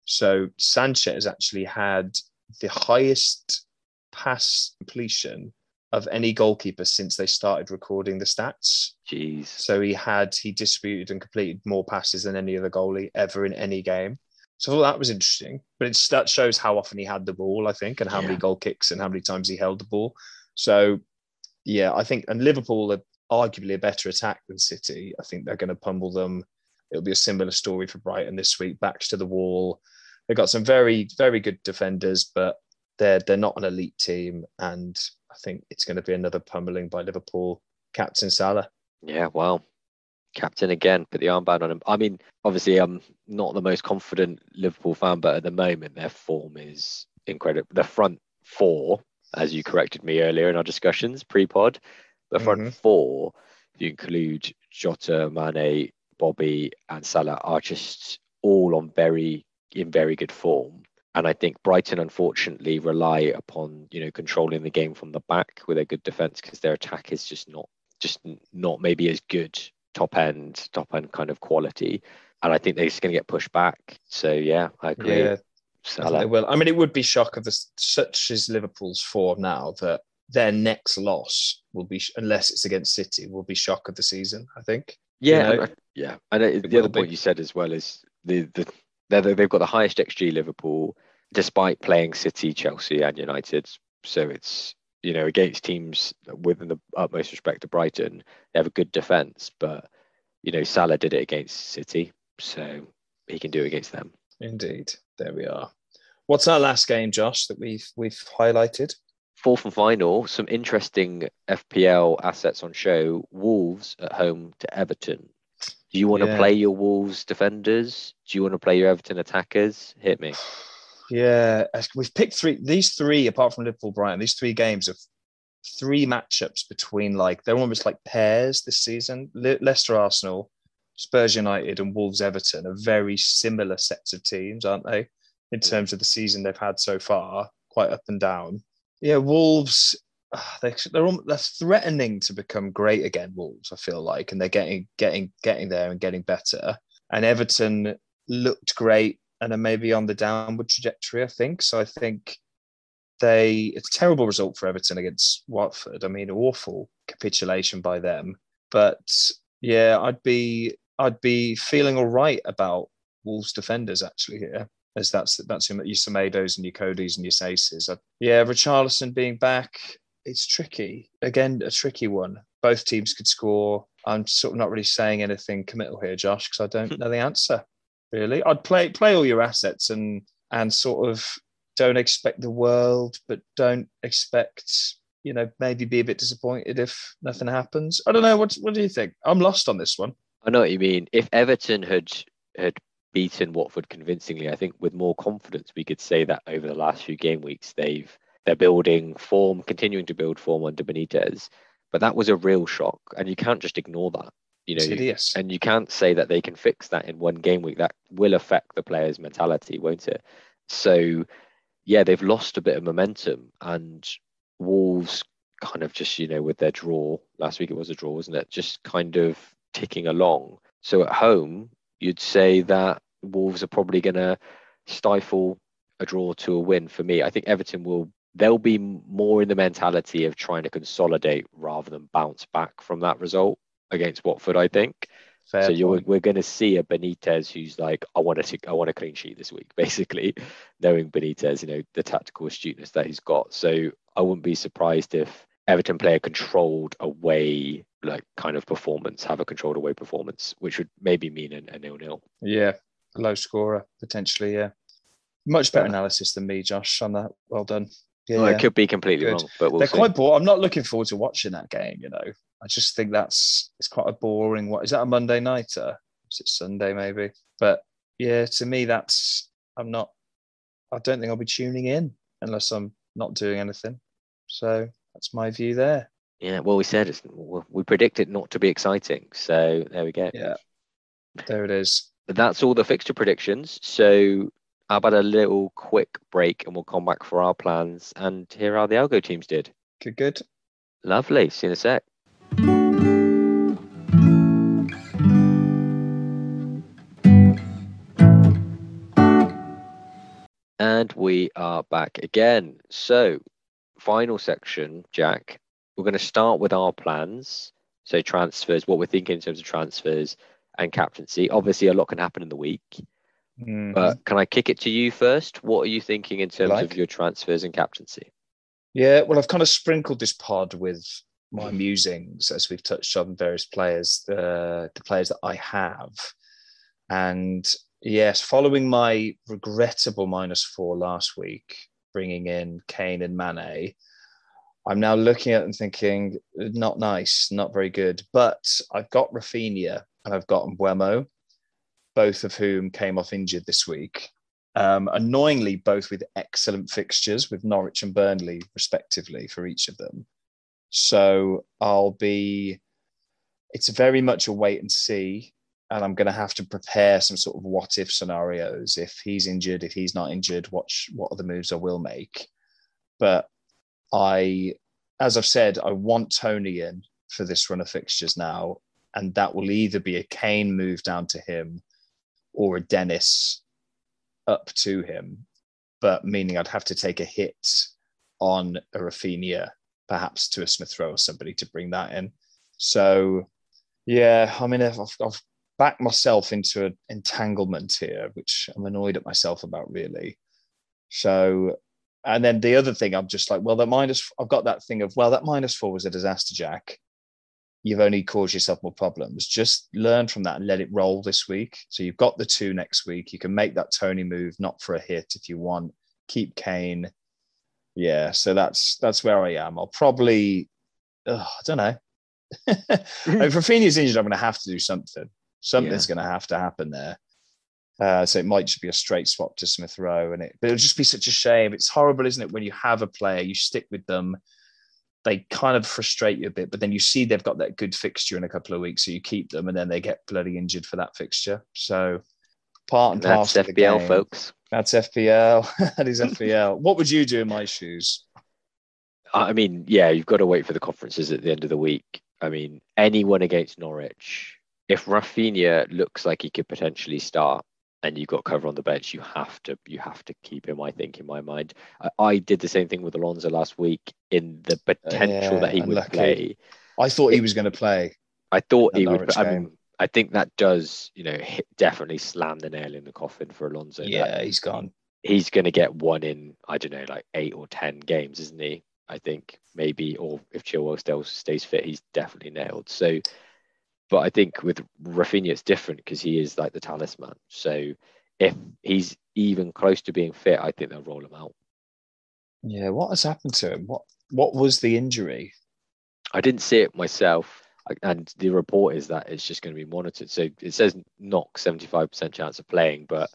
So Sanchez actually had the highest pass completion of any goalkeeper since they started recording the stats. Jeez. So he had he distributed and completed more passes than any other goalie ever in any game. So I thought that was interesting. But it's that shows how often he had the ball, I think, and how yeah. many goal kicks and how many times he held the ball. So yeah, I think and Liverpool are arguably a better attack than City. I think they're going to pummel them. It'll be a similar story for Brighton this week. Backs to the wall. They've got some very, very good defenders, but they're they're not an elite team, and I think it's going to be another pummeling by Liverpool. Captain Salah. Yeah, well, captain again, put the armband on him. I mean, obviously, I'm not the most confident Liverpool fan, but at the moment, their form is incredible. The front four, as you corrected me earlier in our discussions pre-pod, the front mm-hmm. four, if you include Jota, Mane, Bobby, and Salah, are just all on very in very good form. And I think Brighton, unfortunately, rely upon you know controlling the game from the back with a good defense because their attack is just not just not maybe as good top end top end kind of quality. And I think they're just going to get pushed back. So yeah, I agree. Yeah, Salah. I will. I mean, it would be shock of the, such as Liverpool's form now that their next loss will be, unless it's against City, will be shock of the season. I think. Yeah, you know? yeah, and it, the other be. point you said as well is the the they've got the highest xG Liverpool, despite playing City, Chelsea, and United. So it's you know against teams within the utmost respect to Brighton, they have a good defense, but you know Salah did it against City, so he can do it against them. Indeed, there we are. What's our last game, Josh, that we've we've highlighted? fourth and final, some interesting FPL assets on show. Wolves at home to Everton. Do you want yeah. to play your Wolves defenders? Do you want to play your Everton attackers? Hit me. Yeah, we've picked three. These three, apart from Liverpool, Brighton, these three games have three matchups between like they're almost like pairs this season. Le- Leicester, Arsenal, Spurs United, and Wolves Everton are very similar sets of teams, aren't they? In terms of the season they've had so far, quite up and down. Yeah, Wolves. Ah, They, they're they're threatening to become great again. Wolves, I feel like, and they're getting getting getting there and getting better. And Everton looked great and are maybe on the downward trajectory. I think so. I think they it's a terrible result for Everton against Watford. I mean, awful capitulation by them. But yeah, I'd be I'd be feeling all right about Wolves defenders actually here, as that's that's your, Semedos and your Coadys and your Saisses. Yeah, Richarlison being back, it's tricky. Again, a tricky one. Both teams could score. I'm sort of not really saying anything committal here, Josh, because I don't hmm. know the answer. Really, I'd play play all your assets and and sort of don't expect the world, but don't expect you know maybe be a bit disappointed if nothing happens. I don't know. What what do you think? I'm lost on this one. I know what you mean. If Everton had had beaten Watford convincingly, I think with more confidence we could say that over the last few game weeks they've they're building form, continuing to build form under Benitez. But that was a real shock, and you can't just ignore that. You know, and you can't say that they can fix that in one game week. That will affect the players' mentality, won't it? So, yeah, they've lost a bit of momentum, and Wolves kind of just, you know, with their draw last week, it was a draw, wasn't it? Just kind of ticking along. So at home, you'd say that Wolves are probably going to stifle a draw to a win. For me, I think Everton will. They'll be more in the mentality of trying to consolidate rather than bounce back from that result against Watford. I think Fair so. You're, we're going to see a Benitez who's like, I want to, I want a clean sheet this week, basically, knowing Benitez, you know, the tactical astuteness that he's got. So I wouldn't be surprised if Everton play a controlled away, like kind of performance, have a controlled away performance, which would maybe mean a, a nil-nil. Yeah, low scorer potentially. Yeah, much better analysis than me, Josh. On that, well done. Yeah, Well, it could be completely Good. wrong, but we'll they're see. quite bored. I'm not looking forward to watching that game. You know, I just think that's it's quite a boring. What is that a Monday nighter? Uh, is it Sunday maybe? But yeah, to me, that's I'm not. I don't think I'll be tuning in unless I'm not doing anything. So that's my view there. Yeah, well, we said it's, we predict it not to be exciting, so there we go. Yeah, there it is. But that's all the fixture predictions. So how about a little quick break and we'll come back for our plans and hear how the Algo teams did. Good, good. Lovely. See you in a sec. And we are back again. So, final section, Jack. We're going to start with our plans. So, transfers, what we're thinking in terms of transfers and captaincy. Obviously, a lot can happen in the week. Mhm. But can I kick it to you first? What are you thinking in terms Like? of your transfers and captaincy? Yeah, well, I've kind of sprinkled this pod with my musings as we've touched on various players, the the players that I have, and yes, following my regrettable minus four last week, bringing in Kane and Mane, I'm now looking at and thinking, not nice, not very good. But I've got Raphinha and I've got Mbeumo, both of whom came off injured this week. Um, annoyingly, both with excellent fixtures with Norwich and Burnley, respectively, for each of them. So I'll be, it's very much a wait and see. And I'm going to have to prepare some sort of what if scenarios. If he's injured, if he's not injured, what, what are the moves I will make? But I, as I've said, I want Toney in for this run of fixtures now. And that will either be a Kane move down to him or a Dennis up to him, but meaning I'd have to take a hit on a Raphinha, perhaps to a Smith Rowe or somebody to bring that in. So, yeah, I mean, I've, I've backed myself into an entanglement here, which I'm annoyed at myself about, really. So, and then the other thing, I'm just like, well, that minus, I've got that thing of, well, that minus four was a disaster, Jack. You've only caused yourself more problems. Just learn from that and let it roll this week. So you've got the two next week. You can make that Toney move, not for a hit if you want. Keep Kane. Yeah, so that's that's where I am. I'll probably, ugh, I don't know. if Raphinha's injured, I'm going to have to do something. Something's going to have to happen there. Uh, so it might just be a straight swap to Smith Rowe, and it, but it'll just be such a shame. It's horrible, isn't it, when you have a player, you stick with them, they kind of frustrate you a bit, but then you see they've got that good fixture in a couple of weeks, so you keep them, and then they get bloody injured for that fixture. So part and, And parcel. that's of the FPL, game. folks. That's FPL. that is FPL. what would you do in my shoes? I mean, yeah, you've got to wait for the conferences at the end of the week. I mean, anyone against Norwich, if Raphinha looks like he could potentially start and you've got cover on the bench, you have to you have to keep him, I think, in my mind. I, I did the same thing with Alonso last week in the potential yeah, that he would unlucky. play. I thought he was going to play. I thought That he would. Norwich I mean, I think that does, you know, hit, definitely slam the nail in the coffin for Alonso. that yeah, he's gone. he's going to get one in, I don't know, like eight or 10 games, isn't he? I think maybe, or if Chilwell still stays fit, he's definitely nailed. So, but I think with Raphinha, it's different because he is like the talisman. So if he's even close to being fit, I think they'll roll him out. Yeah, what has happened to him? What What was the injury? I didn't see it myself. And the report is that it's just going to be monitored. So it says knock 75% chance of playing, but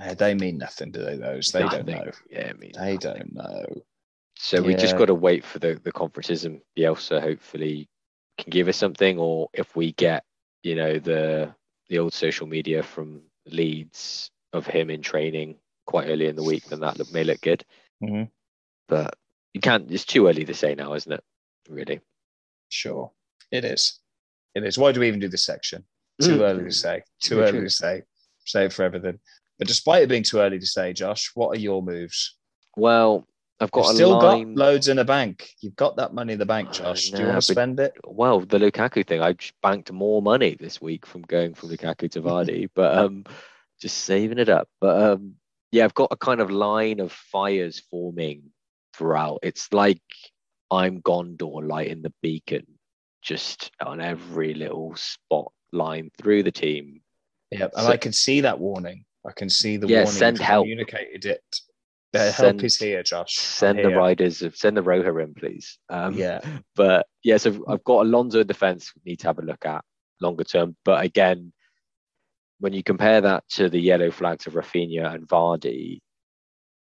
Uh, they mean nothing, do they? Those they don't know. Yeah, They nothing. don't know. So we just got to wait for the, the conferences and Bielsa hopefully can give us something, or if we get, you know, the the old social media from Leeds of him in training quite early in the week, then that may look good. Mhm. But you can't. It's too early to say now, isn't it? Really. Sure, it is. It is. Why do we even do this section? Too Mm. early to say. Too early to say. Say it for everything. But despite it being too early to say, Josh, what are your moves? Well, I've You've got a still line. got loads in the bank. You've got that money in the bank, Josh. do you want to spend it? well, the Lukaku thing, I banked more money this week from going from Lukaku to Vardy, but um, just saving it up. But um, yeah, I've got a kind of line of fires forming throughout. It's like I'm Gondor lighting the beacon just on every little spot line through the team. Yeah, and So- I can see that warning. I can see the Yeah, warning. send help. Communicated it. The help Send- is here, Josh. Send the riders, send the Roja in, please. Um, Yeah, But yeah, so I've got Alonso in defense we need to have a look at longer term. But again, when you compare that to the yellow flags of Raphinha and Vardy,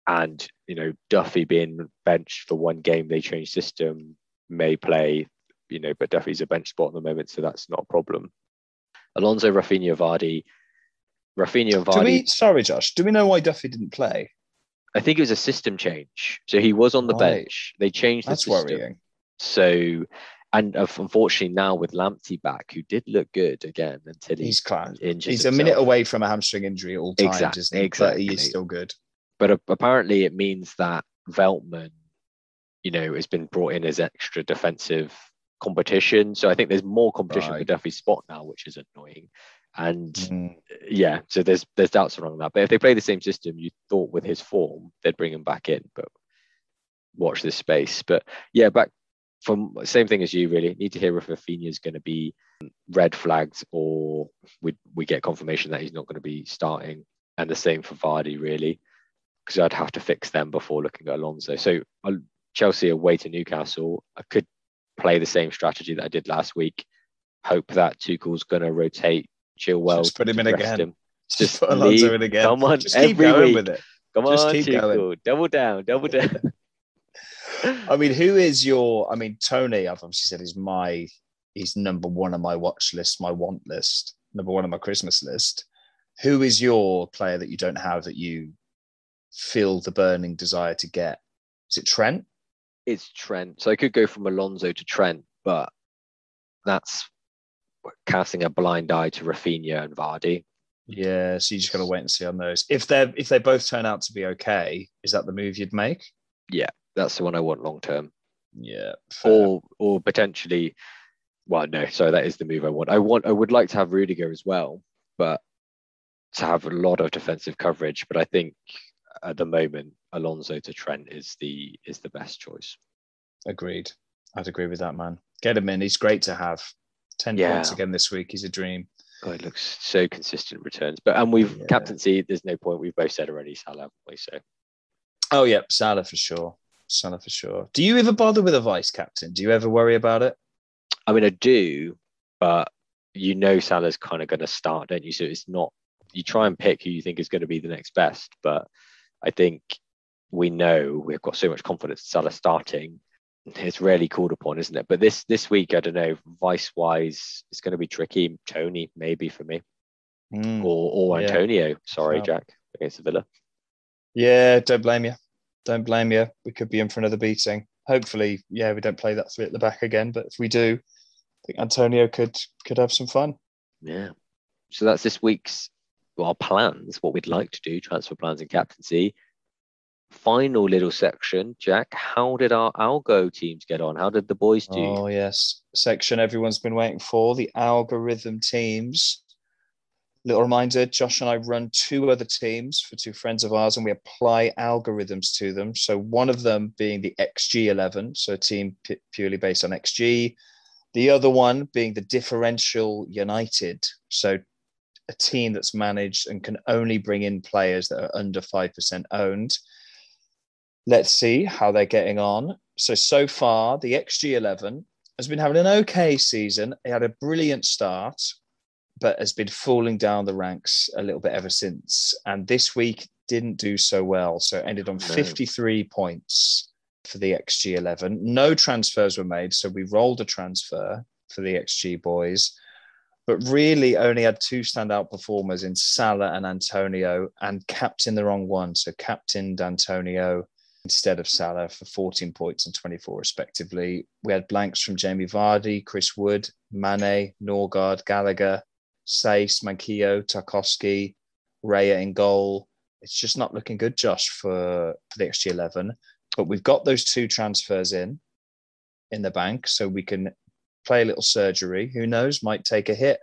and you know Duffy being benched for one game, they change system, may play, you know, but Duffy's a bench spot at the moment, so that's not a problem. Alonso, Raphinha, Vardy, Raphinha and do Vardy. we? Sorry, Josh. Do we know why Duffy didn't play? I think it was a system change. So he was on the Right. bench. They changed the That's system. worrying. So, and unfortunately now with Lamptey back, who did look good again until he He's class. injured He's a minute away from a hamstring injury at all times, Exact- isn't he? But he exactly. is still good. But apparently it means that Veltman, you know, has been brought in as extra defensive competition. So I think there's more competition for Duffy's spot now, which is annoying. And Mm. yeah, so there's there's doubts around that. But if they play the same system, you thought with his form they'd bring him back in. But watch this space. But yeah, back from same thing as you really need to hear if Raphinha is going to be red flags or we we get confirmation that he's not going to be starting, and the same for Vardy really, because I'd have to fix them before looking at Alonso. So uh, Chelsea away to Newcastle, I could play the same strategy that I did last week. Hope that Tuchel's going to rotate Chilwell. Just put him in again. him. Just Just put Alonso in again. come on, Just keep going week. with it. Come Just on, keep Tuchel, going. double down, double down. I mean, who is your? I mean, Toney. I've obviously said is my. He's number one on my watch list, my want list, number one on my Christmas list. Who is your player that you don't have that you feel the burning desire to get? Is it Trent? it's Trent. So I could go from Alonso to Trent, but that's casting a blind eye to Raphinha and Vardy. Yeah, so you just got to wait and see on those. If they if they both turn out to be okay, is that the move you'd make? Yeah, that's the one I want long term. Yeah. fair. Or or potentially well no, sorry, that is the move I want. I want I would like to have Rudiger as well, but to have a lot of defensive coverage. But I think at the moment Alonso to Trent is the is the best choice. Agreed. I'd agree with that, man. Get him in. He's great to have. 10 Yeah. points again this week. He's a dream. God, it looks so consistent returns. But and we've Yeah. captaincy, there's no point. We've both said already, Salah, haven't we? So Oh, yeah. Salah for sure. Salah for sure. Do you ever bother with a vice captain? Do you ever worry about it? I mean, I do, but you know Salah's kind of going to start, don't you? So it's not you try and pick who you think is going to be the next best, but I think we know we've got so much confidence Salah starting. It's rarely called upon, isn't it? But this this week, I don't know, vice wise, it's going to be tricky. Toney maybe for me, Mm. or or Yeah. Antonio. Sorry, Sharp. Jack, against the Villa. Yeah, don't blame you. Don't blame you. We could be in for another beating. Hopefully, yeah, we don't play that three at the back again. But if we do, I think Antonio could could have some fun. Yeah. So that's this week's well, our plans, what we'd like to do, transfer plans and captaincy. Final little section, Jack. How did our Algo teams get on? How did the boys do? Oh yes, section everyone's been waiting for the algorithm teams. Little reminder: Josh and I run two other teams for two friends of ours, and we apply algorithms to them. So one of them being the XG11, so a team p- purely based on XG. The other one being the differential United, so a team that's managed and can only bring in players that are under five percent owned. Let's see how they're getting on. So so far, the XG11 has been having an okay season. He had a brilliant start, but has been falling down the ranks a little bit ever since. And this week didn't do so well. So it ended on No. 53 points for the XG11. No transfers were made. So we rolled a transfer for the XG boys, but really only had two standout performers in Salah and Antonio and captained the wrong one. So captained Antonio instead of Salah for 14 points and 24 respectively. We had blanks from Jamie Vardy, Chris Wood, Mane, Norgaard, Gallagher, Saiss, Manquillo, Tarkowski, Raya in goal. It's just not looking good, Josh, for, for the XG11. But we've got those two transfers in in the bank, so we can play a little surgery. Who knows? Might take a hit.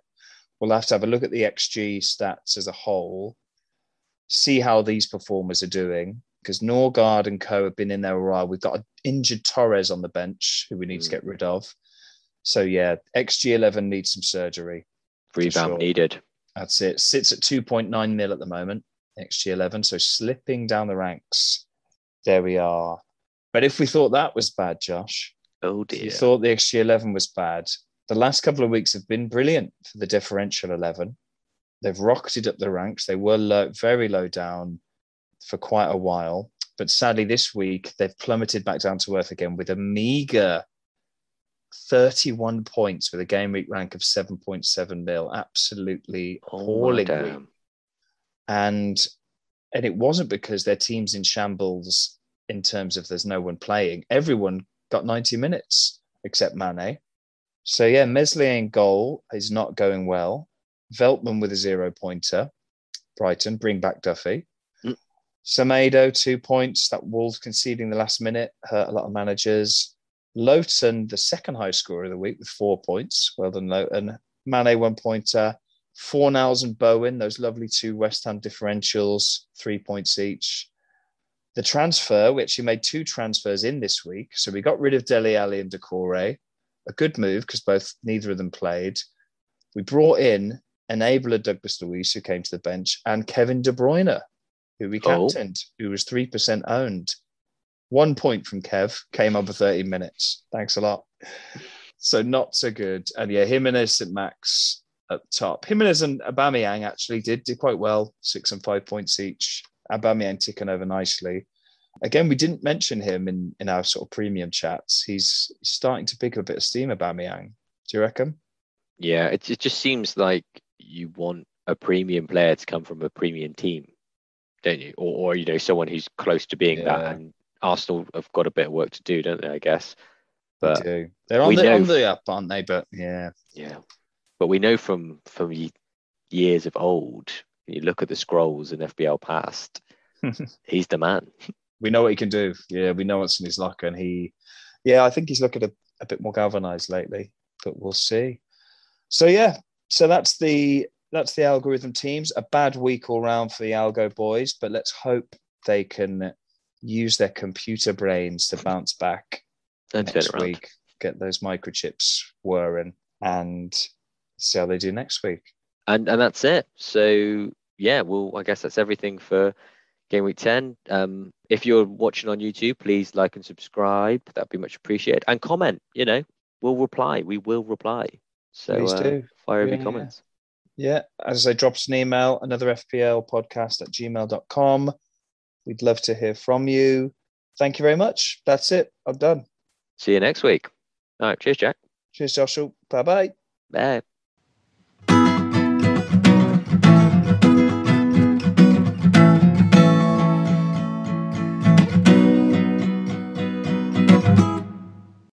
We'll have to have a look at the XG stats as a whole, see how these performers are doing. Because Norgaard and Co have been in there a while. We've got an injured Torres on the bench who we need to Mm. get rid of. So yeah, XG11 needs some surgery. Revamp sure. needed. That's it. Sits at 2.9 mil at the moment, XG11. So slipping down the ranks. There we are. But if we thought that was bad, Josh, Oh if dear. you thought the XG11 was bad, the last couple of weeks have been brilliant for the differential 11. They've rocketed up the ranks. They were low, very low down for quite a while. But sadly, this week, they've plummeted back down to earth again with a meager 31 points with a game week rank of 7.7 mil. Absolutely oh, appalling damn. and and it wasn't because their team's in shambles in terms of there's no one playing. Everyone got 90 minutes except Mane. So yeah, Meslier in goal is not going well. Veltman with a zero pointer. Brighton bring back Duffy. Semedo two points. That Wolves conceding the last minute hurt a lot of managers. Lowton, the second high scorer of the week with four points. Well done, Lowton. Mane one pointer. Fornals and Bowen, those lovely two West Ham differentials, three points each. The transfer, we actually made two transfers in this week. So we got rid of Dele Alli and Doucoure, a good move because both neither of them played. We brought in enabler Douglas Luiz, who came to the bench, and Kevin De Bruyne, who we Oh. captained, who was 3% owned. One point from Kev, came over for 30 minutes. Thanks a lot. So not so good. And yeah, him Jimenez, St. Max up top. Jimenez and Aubameyang actually did do quite well, six and five points each. Aubameyang ticking over nicely. Again, we didn't mention him in, in our sort of premium chats. He's starting to pick up a bit of steam, Aubameyang. Do you reckon? Yeah, it, it just seems like you want a premium player to come from a premium team, don't you? Or, or you know, someone who's close to being that. And Arsenal have got a bit of work to do, don't they? I guess. They But do. They're on the, know- on the up, aren't they? But yeah. yeah, but we know from from years of old. You look at the scrolls in FPL past. he's the man. we know what he can do. Yeah, we know what's in his locker. And he, yeah, I think he's looking a, a bit more galvanized lately, but we'll see. So, yeah, so that's the that's the algorithm teams. A bad week all round for the algo boys, but let's hope they can use their computer brains to bounce back And turn next around. week, get those microchips whirring, and see how they do next week. and and that's it. So yeah, well, I guess that's everything for game week ten. Um, if you're watching on YouTube, please like and subscribe. That'd be much appreciated. And comment. You know, we'll reply. We will reply. So Please uh, fire Yeah, comments. Yeah, as I drop us an email, another FPL podcast at gmail.com. We'd love to hear from you. Thank you very much. That's it. I'm done. See you next week. All right. Cheers, Jack. Cheers, Joshua. Bye bye. Bye.